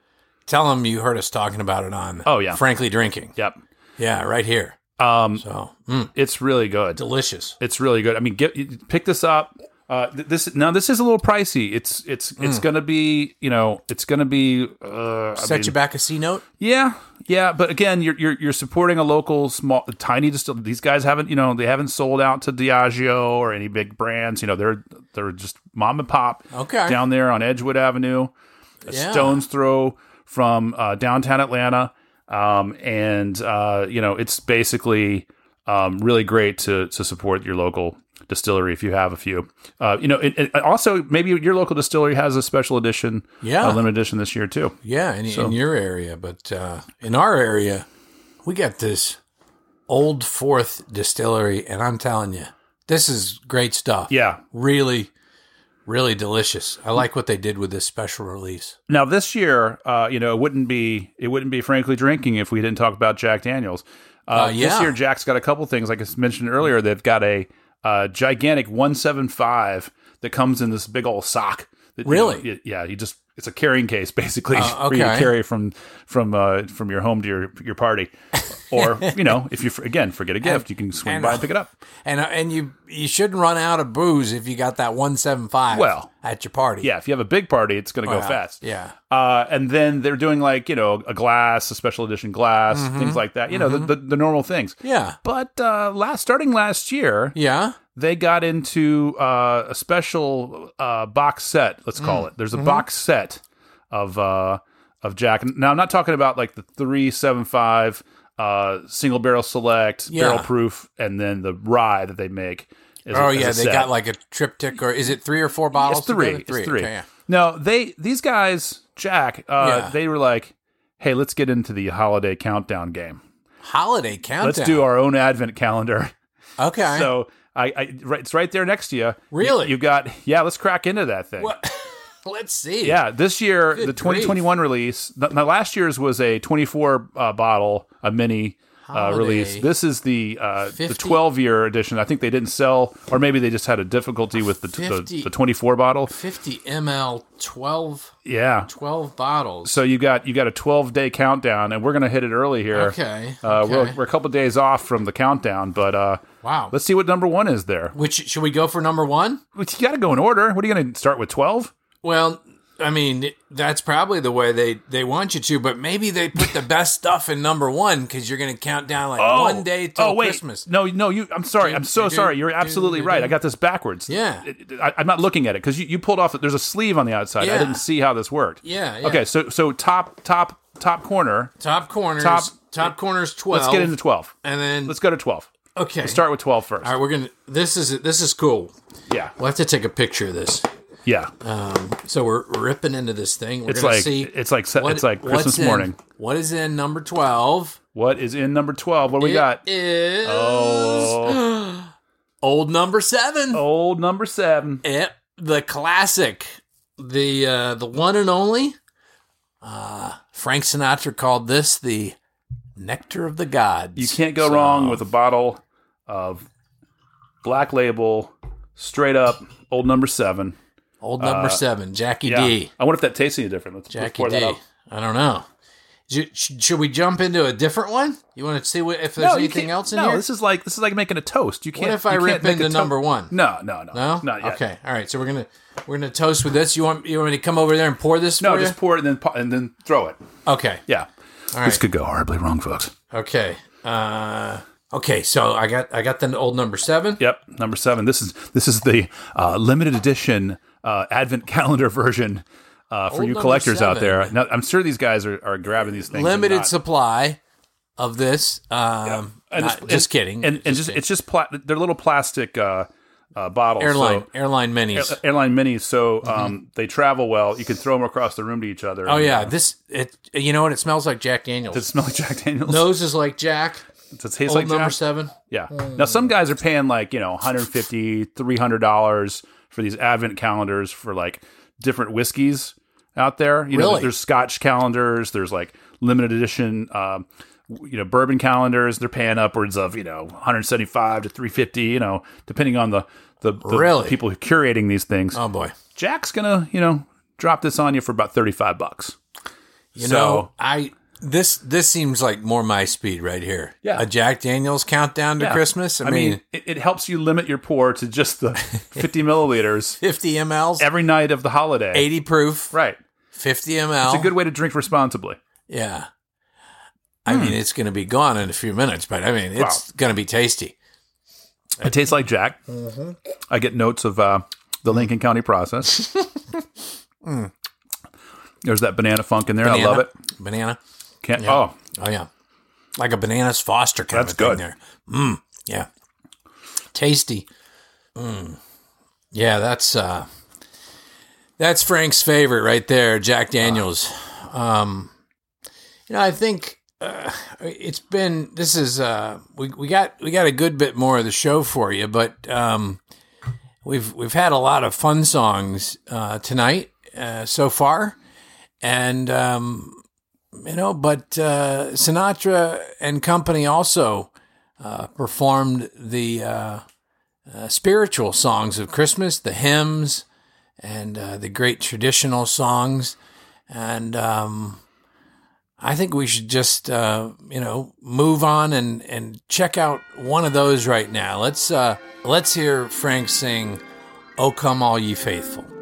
tell them you heard us talking about it on Oh, yeah. Frankly Drinking. Yep. Yeah, right here. Um, So mm, it's really good. delicious. It's really good. I mean, get pick this up. Uh, this now this is a little pricey. It's it's it's Mm. gonna be you know it's gonna be uh, I Set mean, you back a C note. yeah yeah. But again, you're you're you're supporting a local small tiny distill. These guys haven't you know they haven't sold out to Diageo or any big brands. You know they're they're just mom and pop. Okay. down there on Edgewood Avenue, a Yeah. stone's throw from uh, downtown Atlanta. Um, and uh, you know it's basically um, really great to to support your local distillery if you have a few. Uh, you know, it, it- also maybe your local distillery has a special edition, Yeah. uh, limited edition this year too. Yeah, in, in your area, but uh, in our area, we got this old Fourth distillery, and I'm telling you, this is great stuff. Yeah. really, really delicious. I like what they did with this special release. Now this year, uh, you know, it wouldn't be it wouldn't be frankly drinking if we didn't talk about Jack Daniels. Uh, Uh, yeah. This year, Jack's got a couple things. Like I mentioned earlier, they've got a uh, gigantic 175 that comes in this big old sock. That, you Really? know, yeah. You just it's a carrying case basically Uh, for you to carry from from uh, from your home to your your party, or you know, if you again forget a gift, you can swing and- by and pick it up. And uh, and you you shouldn't run out of booze if you got that one seven five. Well, at your party. Yeah, if you have a big party, it's going to Oh, go yeah. fast. Yeah. Uh, and then they're doing like you know a glass, a special edition glass, Mm-hmm. things like that. You know the, the the normal things. Yeah. But uh, last starting last year, Yeah. They got into uh, a special uh, box set. Let's Mm. call it. There's a Mm-hmm. box set of uh, of Jack. Now I'm not talking about like the three seven five uh, single barrel select, Yeah. barrel proof, and then the rye that they make. Oh a yeah, they set. got like a triptych, or is it three or four bottles? It's three. It's three. Okay, yeah. No, they these guys, Jack, uh, Yeah. they were like, "Hey, let's get into the holiday countdown game. Holiday countdown. Let's do our own advent calendar." Okay. So I, I right, it's right there next to you. Really? You, have got yeah. Let's crack into that thing. What? Let's see. Yeah, this year Good the 2021 release. The, the last year's was a 24 uh, bottle, a mini. Uh, release. This is the uh, the 12 year edition. I think they didn't sell, or maybe they just had a difficulty with the the, 50. the 24 bottle. 50 ml, 12, Yeah, 12 bottles. So you got you got a 12 day countdown, and we're gonna hit it early here. Okay, Uh, okay. We're, we're a couple days off from the countdown, but uh, wow. let's see what number one is there. Which should we go for number one? You got to go in order. What are you gonna start with? 12? Well, I mean, that's probably the way they, they want you to, but maybe they put the best stuff in number one because you're going to count down like oh. one day till oh wait, Christmas. no, no, you. I'm sorry. I'm so sorry. You're absolutely right. I got this backwards. Yeah. I, I'm not looking at it because you, you pulled off. There's a sleeve on the outside. I didn't see how this worked. Yeah, yeah. Okay, so so top top top corner. Top corners. Top- Top, corners 12. Let's get into 12. And then, Let's go to 12. Okay. Start with 12 first. All right, we're going to, this is, this is cool. Yeah, We'll have to take a picture of this. yeah. So we're ripping into this thing. We're it's gonna like see it's like what- it's like Christmas in- morning. What is in number 12? What is in number 12? What do we got? Is Oh, old number seven. old number seven. It, the classic, the uh, the one and only. Uh, Frank Sinatra called this the nectar of the gods. You can't go So, wrong with a bottle of black label, straight up old number seven. old number seven, Jackie uh, Yeah. D. I wonder if that tastes any different. Let's Jackie up. I don't know. Should, we jump into a different one? You want to see what, if there's you anything else in no, here? this is like this is like making a toast. You can't. What if I you rip can't make a into to- number one? No, no, no, No, not yet. Okay, all right. So we're gonna we're gonna toast with this. You want you want me to come over there and pour this No, just pour it and then and then throw it. Okay, Yeah, all this could go horribly wrong, folks. Okay. Uh, okay. So I got I got the old number seven. Yep, number seven. This is this is the uh, limited edition uh, Advent calendar version uh, for Old you collectors out there. Now, I'm sure these guys are, are grabbing these things. Limited not- supply of this. Um, not- it's- just kidding. And, and just kidding. it's just pla- they're little plastic uh, uh, bottles. airline so- airline minis. airline minis, so um, they travel well. You can throw them across the room to each other. oh and, yeah, uh, this it. You know what? It smells like Jack Daniels. does it smell like Jack Daniels? Nose is like Jack. does it taste Old like number Jack? seven. Yeah. Now some guys are paying like you know 150 300 dollars for these advent calendars for like different whiskeys out there. You know, Really? there's Scotch calendars. There's like limited edition. Um, you know, bourbon calendars. They're paying upwards of you know 175 to 350. You know, depending on the the, the Really? people who curating these things. Oh boy. Jack's gonna you know drop this on you for about 35 bucks. You So- know, I This this seems like more my speed right here. Yeah. a Jack Daniels countdown to Yeah. Christmas. I, I mean, mean, it, it helps you limit your pour to just the 50 milliliters 50 mLs, every night of the holiday. 80 proof, Right. 50 ml. It's a good way to drink responsibly. Yeah. I mean, it's going to be gone in a few minutes, but I mean, it's going to be tasty. It tastes like Jack. Mm-hmm. I get notes of uh, the Lincoln County process. There's that banana funk in there. I love it. Banana. Can't. Oh, Oh yeah, like a bananas Foster kind That's of thing good. there. Mm, yeah, tasty. Mm. Yeah, that's uh, that's Frank's favorite right there, Jack Daniels. Um, you know, I think uh, it's been this is uh, we we got we got a good bit more of the show for you, but um, we've we've had a lot of fun songs uh, tonight uh, so far, and um, you know, but uh, Sinatra and company also uh, performed the uh, uh, spiritual songs of Christmas, the hymns, and uh, the great traditional songs. And um, I think we should just, uh, you know, move on and, and check out one of those right now. Let's uh, let's hear Frank sing "O Come All Ye Faithful."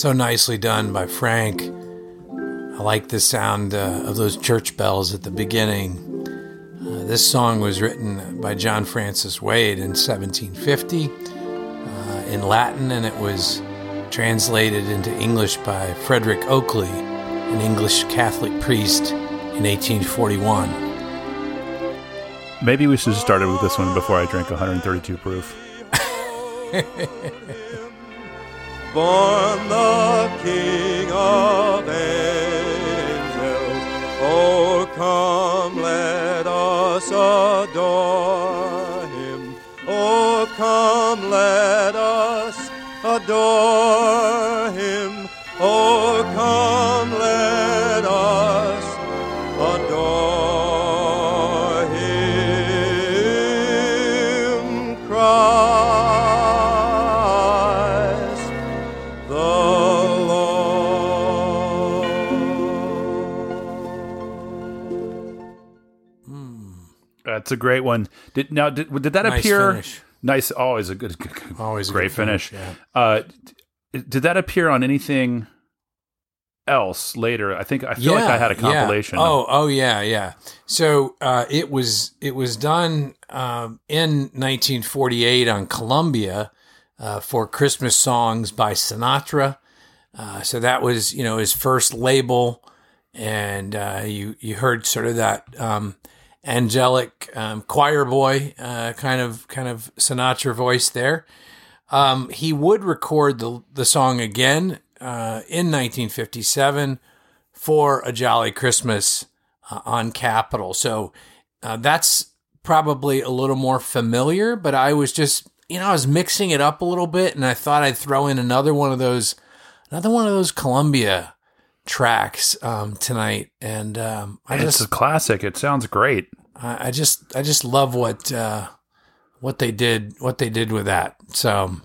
So nicely done by Frank. I like the sound uh, of those church bells at the beginning. Uh, this song was written by John Francis Wade in 1750 uh, in Latin, and it was translated into English by Frederick Oakeley, an English Catholic priest, in 1841. maybe we should have started with this one before I drank 132 proof. born the King of angels. Oh, come, let us adore him. Oh, come, let us adore That's a great one. Did now did, did that Nice appear? finish. Nice, always a good, good- good- Always a great good finish, finish. Uh, did that appear on anything else later? I think I feel like I had a yeah. compilation. Oh, oh yeah, yeah. So uh, it was it was done um, in 1948 on Columbia uh, for Christmas songs by Sinatra. Uh, so that was you know his first label, and uh, you you heard sort of that um, angelic um, choir boy uh, kind of kind of Sinatra voice there. Um, he would record the the song again uh, in 1957 for a Jolly Christmas uh, on Capitol. So uh, that's probably a little more familiar, but I was just, you know, I was mixing it up a little bit and I thought I'd throw in another one of those, another one of those Columbia tracks um, tonight. And um, I it's just, a classic. It sounds great. I I just, I just love what, uh, what they did, what they did with that. So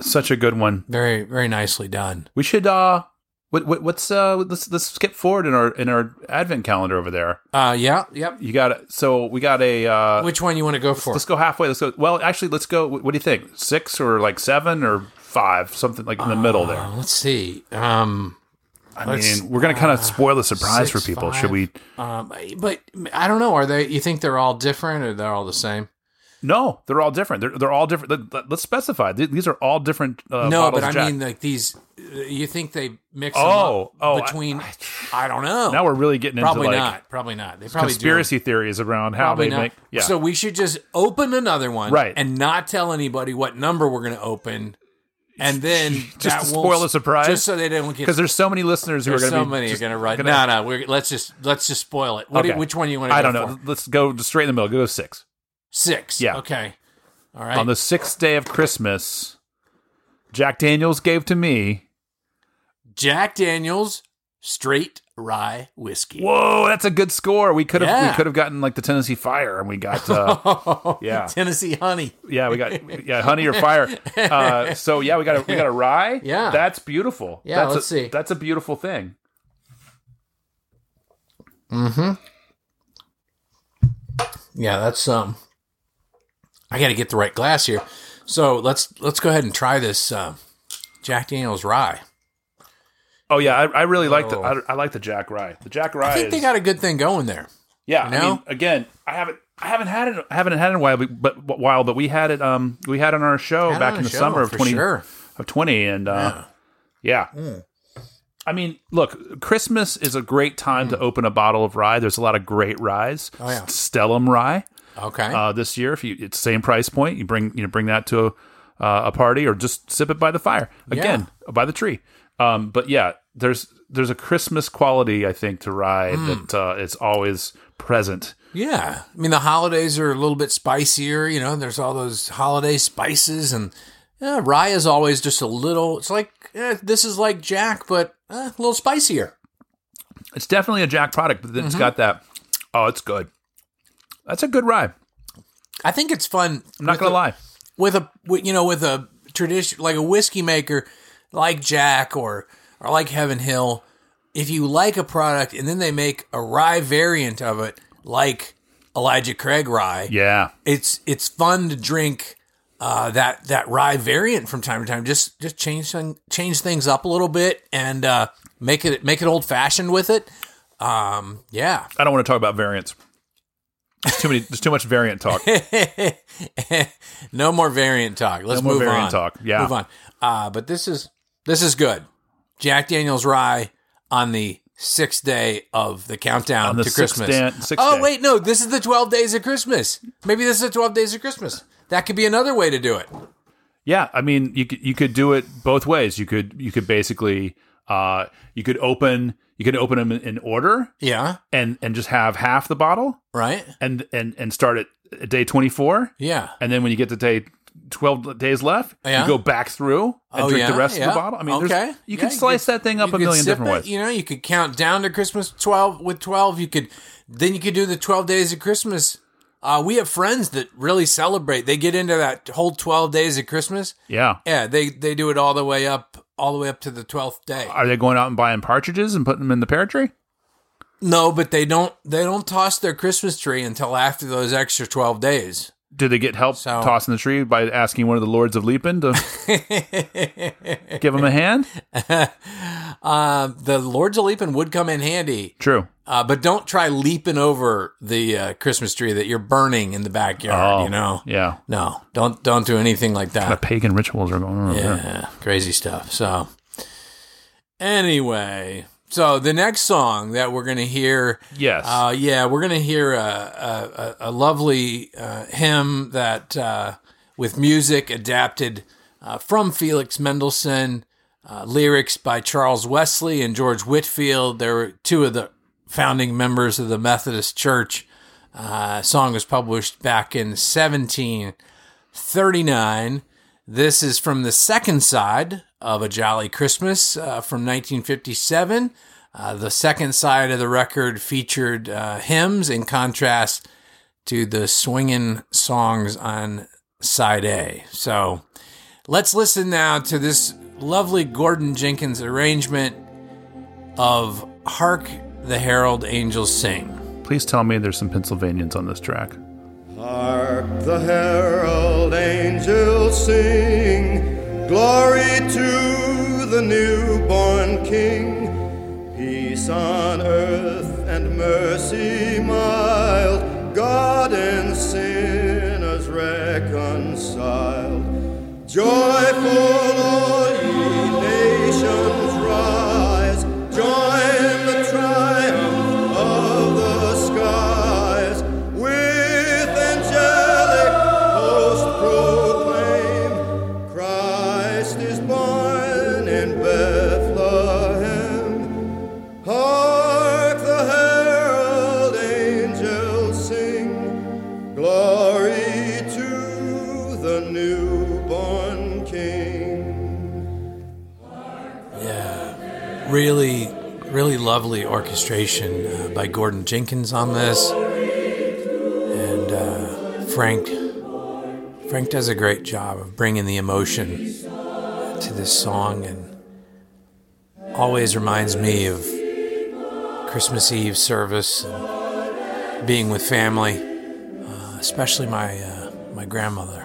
Such a good one. Very, very nicely done. We should uh what, what what's uh let's let's skip forward in our in our advent calendar over there. Uh, yeah, yep. You got it. so we got a uh Which one you want to go for? let's go halfway. Let's go well actually let's go what do you think? 6 or like 7 or 5, something like in the middle there. Uh, let's see. Um, I let's- mean, we're going to kind of spoil the surprise six, for people. five. Should we um, but I don't know. Are they? You think they're all different, or they're all the same? No, they're all different. They're they're all different. Let- Let's specify. These are all different uh, no, but I Jack. mean, like these. uh, You think they mix Oh, them oh, up I- between? I, don't know. now we're really getting probably into like not. Probably not. They probably do. conspiracy theories around how Probably they not. make yeah. So we should just open another one, Right. and not tell anybody what number we're going to open, and then Just that to spoil the surprise? just so they don't get. because there's so many listeners who are going to so be many are going to write. gonna- No, no. We're, let's just let's just spoil it. What Okay. which one do you want to? I go don't know. For? Let's go straight in the middle. Go six. Six. Yeah. Okay. All right. On the sixth day of Christmas, Jack Daniels gave to me. Jack Daniels straight rye whiskey. Whoa, that's a good score. We could have Yeah. we could have gotten like the Tennessee Fire, and we got uh, yeah. Tennessee honey. yeah we got yeah honey or fire. Uh, so yeah, we got a we got a rye. Yeah. that's beautiful. Yeah, that's let's a, see. That's a beautiful thing. Hmm. Yeah, that's um. I got to get the right glass here. So let's let's go ahead and try this uh, Jack Daniels rye. Oh yeah, I, I really like the. I, I like the Jack Rye. The Jack Rye. I think is, they got a good thing going there. Yeah, You I mean, again, I haven't, I haven't had it, I haven't had it in a while, but, but while, but we had it, um, we had it on our show Had back in the show, summer of twenty sure. of twenty, and uh, yeah. I mean, look, Christmas is a great time to open a bottle of rye. There's a lot of great ryes. Oh, yeah. Stellum rye Okay. uh, this year. If you, it's same price point, you bring you know bring that to a, uh, a party or just sip it by the fire again by the tree. Um, but yeah, there's there's a Christmas quality I think to rye Mm. that uh, is always present. yeah, I mean the holidays are a little bit spicier. You know, there's all those holiday spices, and yeah, rye is always just a little. It's like eh, this is like Jack, but eh, a little spicier. It's definitely a Jack product, but Mm-hmm. then it's got that. Oh, it's good. That's a good rye. I think it's fun. I'm not gonna lie. with a you know with a tradition like a whiskey maker like Jack or or like Heaven Hill, if you like a product and then they make a rye variant of it, like Elijah Craig rye, Yeah, it's it's fun to drink uh, that that rye variant from time to time. Just just change thing, change things up a little bit and uh, make it make it old fashioned with it. Um, yeah, I don't want to talk about variants. There's too many. There's too much variant talk. no more variant talk. Let's more move variant on. talk. Yeah. move on. Uh, but this is this is good. Jack Daniel's rye on the sixth day of the countdown On the to sixth Christmas. day- oh day. wait, no, this is the twelve days of Christmas. Maybe this is the twelve days of Christmas. That could be another way to do it. Yeah, I mean, you could you could do it both ways. You could you could basically uh you could open you could open them in, order Yeah. and and just have half the bottle Right. and and and start at day 24 Yeah. and then when you get to day 12 days left Yeah. you go back through and Oh, drink yeah, the rest yeah. of the bottle. I mean, okay. you can slice could- that thing up a million different it, ways. You know, you could count down to Christmas twelve with twelve. You could then you could do the twelve days of Christmas. Uh, we have friends that really celebrate. They get into that whole twelve days of Christmas. Yeah. Yeah, they they do it all the way up, all the way up to the twelfth day. Are they going out and buying partridges and putting them in the pear tree? No, but they don't they don't toss their Christmas tree until after those extra twelve days. Do they get help So- tossing the tree by asking one of the lords of Leapin to give them a hand? Uh, the Lords of Leaping would come in handy, True. uh, but don't try leaping over the uh, Christmas tree that you're burning in the backyard. Oh, you know, Yeah. no, don't don't do anything like that. The pagan rituals are going on over there. Yeah, crazy stuff. So, anyway, so the next song that we're gonna hear, Yes. uh, yeah, we're gonna hear a a, a, lovely uh, hymn that uh, with music adapted uh, from Felix Mendelssohn, uh, lyrics by Charles Wesley and George Whitefield. They were two of the founding members of the Methodist Church. Uh, song was published back in 1739. This is from the second side of A Jolly Christmas uh, from 1957. Uh, the second side of the record featured uh, hymns in contrast to the swinging songs on side A. So Let's listen now to this lovely Gordon Jenkins arrangement of Hark the Herald Angels Sing. Please tell me there's some Pennsylvanians on this track. Hark the herald angels sing, glory to the newborn King. Peace on earth and mercy mild, God and sinners reconciled. Joyful really, really lovely orchestration uh, by Gordon Jenkins on this, and uh, Frank. Frank does a great job of bringing the emotion to this song, and always reminds me of Christmas Eve service and being with family, uh, especially my uh, my grandmother.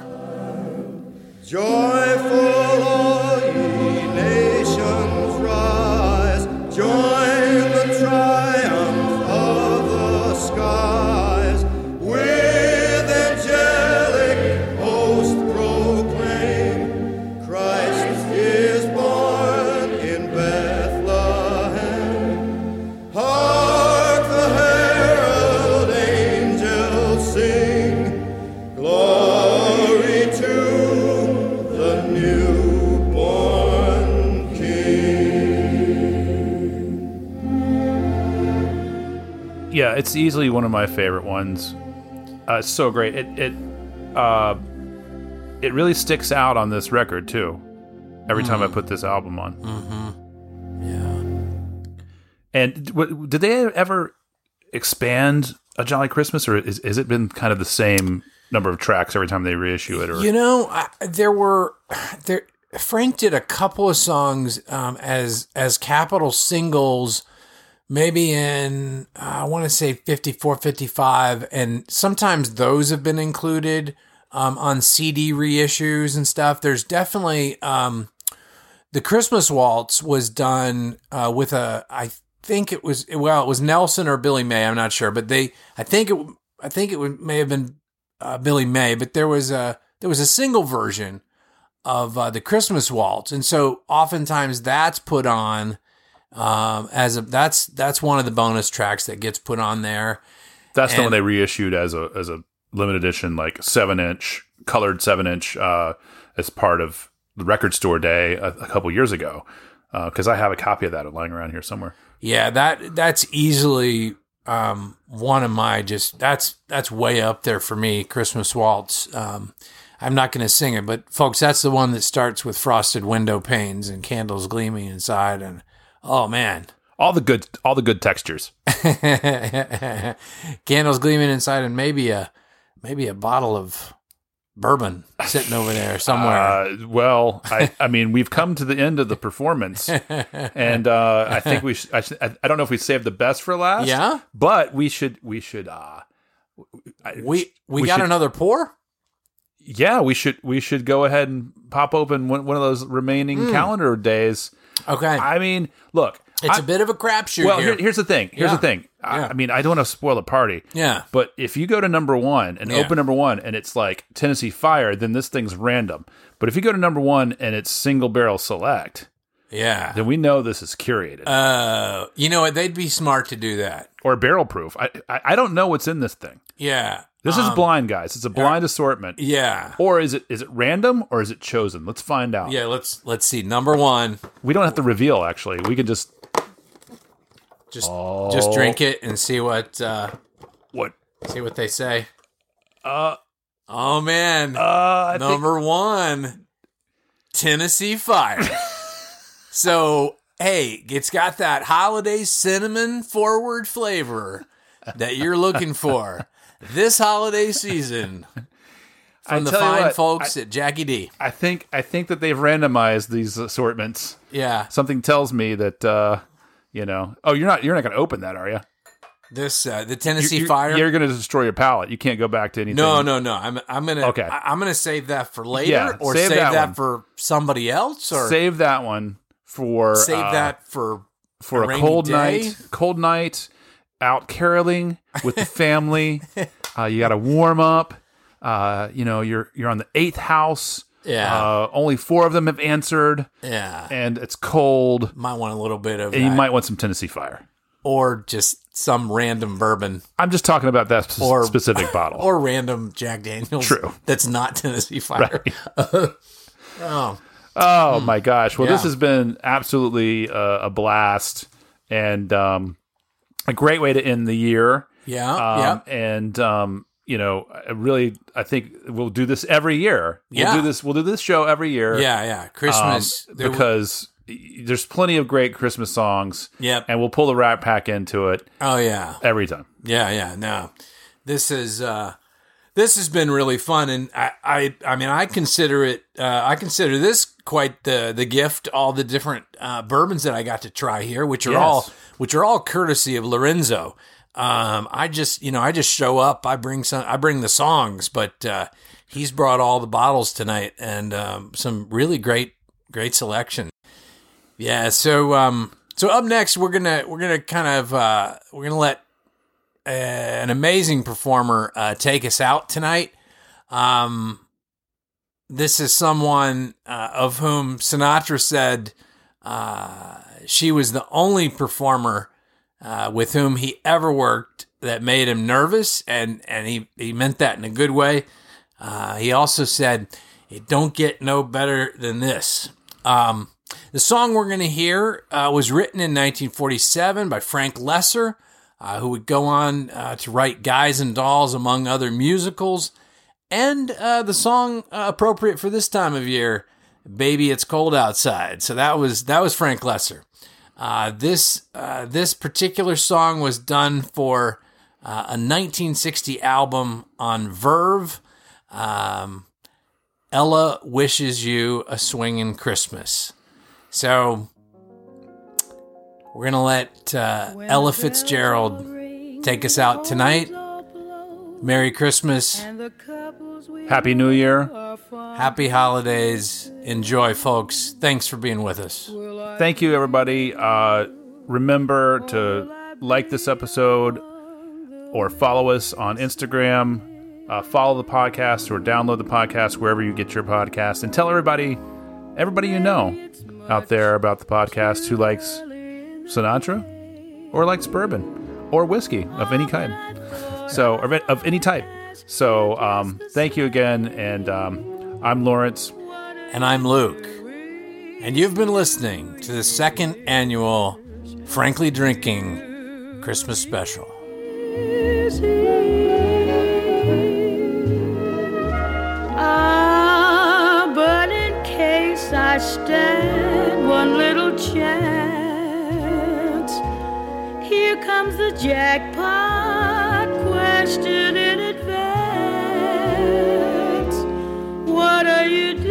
Joyful it's easily one of my favorite ones. Uh, it's so great. It it uh, it really sticks out on this record too. Every time I put this album on. Yeah. And w- did they ever expand a Jolly Christmas, or is, has it been kind of the same number of tracks every time they reissue it? Or You know, I, there were there. Frank did a couple of songs um, as as Capitol singles, maybe in uh, I want to say 54, 55, and sometimes those have been included um, on CD reissues and stuff. There's definitely um, the Christmas Waltz was done uh, with a I think it was well it was Nelson or Billy May I'm not sure, but they I think it I think it may have been uh, Billy May, but there was a there was a single version of uh, the Christmas Waltz, and so oftentimes that's put on um, as a that's that's one of the bonus tracks that gets put on there. That's the one they reissued as a as a limited edition, like seven inch colored seven inch, uh, as part of the Record Store Day a, a couple years ago. Because I have a copy of that lying around here somewhere. Yeah, that that's easily um, one of my just that's that's way up there for me. Christmas Waltz. Um, I'm not going to sing it, but folks, that's the one that starts with frosted window panes and candles gleaming inside, and oh man, All the good, all the good textures. candles gleaming inside, and maybe a maybe a bottle of bourbon sitting over there somewhere. Uh, well, I, I mean, we've come to the end of the performance, and uh, I think we. Sh- I, sh- I don't know if we saved the best for last. Yeah? but we should. We should. Uh, I- we we, we got should- another pour. yeah, we should. We should go ahead and pop open one, one of those remaining calendar days. Okay, I mean, look, it's a a bit of a crapshoot well. here. Here, here's the thing. Here's Yeah. the thing. I, Yeah. I mean, I don't want to spoil the party. Yeah. But if you go to number one and Yeah. open number one and it's like Tennessee Fire, then this thing's random. But if you go to number one and it's single barrel select, yeah. then we know this is curated Uh, you know what? They'd be smart to do that. or barrel proof. I, I I don't know what's in this thing. Yeah. This is blind, guys. It's a blind assortment. Yeah. Or is it is it random or is it chosen? Let's find out. Yeah. Let's let's see. Number one, We don't have to reveal. Actually, we can just just just drink it and see what uh, what. see what they say. Uh, Oh man, uh, I think, number one, Tennessee Fire. so hey, it's got that holiday cinnamon forward flavor that you're looking for this holiday season. From the fine what, folks I- at Jackie D. I think I think that they've randomized these assortments. Yeah, Something tells me that uh, you know. Oh, you're not you're not going to open that, are you? this uh, the Tennessee you're, Fire. You're going to destroy your palate. You can't go back to anything. no, no, no. I'm I'm gonna Okay. I, am gonna save that for later, Yeah, or save save, that that, for somebody else, or Save that one for save uh, that for for a a, cold day? night. Cold night out caroling with the family. uh, you got to warm up. Uh, you know, you're you're on the eighth house. Yeah. Uh, only four of them have answered, yeah. and it's cold. might want a little bit of And you might want some Tennessee Fire. or just some random bourbon I'm just talking about that sp- Or- specific bottle. or random Jack Daniels. True. That's not Tennessee Fire. oh, Oh my gosh! Well, this has been absolutely uh, a blast and um, a great way to end the year. yeah, Um, yeah. And um, you know, I really, I think we'll do this every year. We'll Yeah. do this. We'll do this show every year. Yeah, yeah. um, Christmas. there because y- there's plenty of great Christmas songs. Yep. And we'll pull the Rat Pack into it oh, yeah. every time. Yeah, yeah. No. This is uh this has been really fun and I I, I mean I consider it uh I consider this quite the the gift all the different uh bourbons that I got to try here which are Yes. all which are all courtesy of Lorenzo. Um I just, you know, I just show up, I bring some I bring the songs, but uh he's brought all the bottles tonight and um some really great great selection. Yeah, so um so up next we're going to we're to kind of uh we're going to let an amazing performer uh, take us out tonight. Um, this is someone uh, of whom Sinatra said uh, she was the only performer uh, with whom he ever worked that made him nervous, and and he he meant that in a good way. Uh, he also said, "It don't get no better than this." Um, the song we're going to hear uh, was written in 1947 by Frank Loesser, uh, who would go on uh, to write Guys and Dolls, among other musicals. And uh, the song uh, appropriate for this time of year, "Baby It's Cold Outside." So that was that was Frank Loesser. Uh, this uh, this particular song was done for a 1960 album on Verve. Um, Ella wishes you a swinging Christmas. So we're gonna let uh, Ella Fitzgerald take us out tonight. Merry Christmas, Happy New Year. happy holidays, enjoy, folks. Thanks for being with us. Thank you, everybody. Uh, remember to like this episode or follow us on Instagram. Uh, follow the podcast or download the podcast wherever you get your podcast, and tell everybody, everybody you know out there about the podcast who likes Sinatra or likes bourbon or whiskey of any kind. So, of, of any type. So, um, thank you again, and um, I'm Lawrence. And I'm Luke. And you've been listening to the second annual Frankly Drinking Christmas Special. Ah, but in case I stand one little chance, here comes the jackpot question in advance. What are you doing?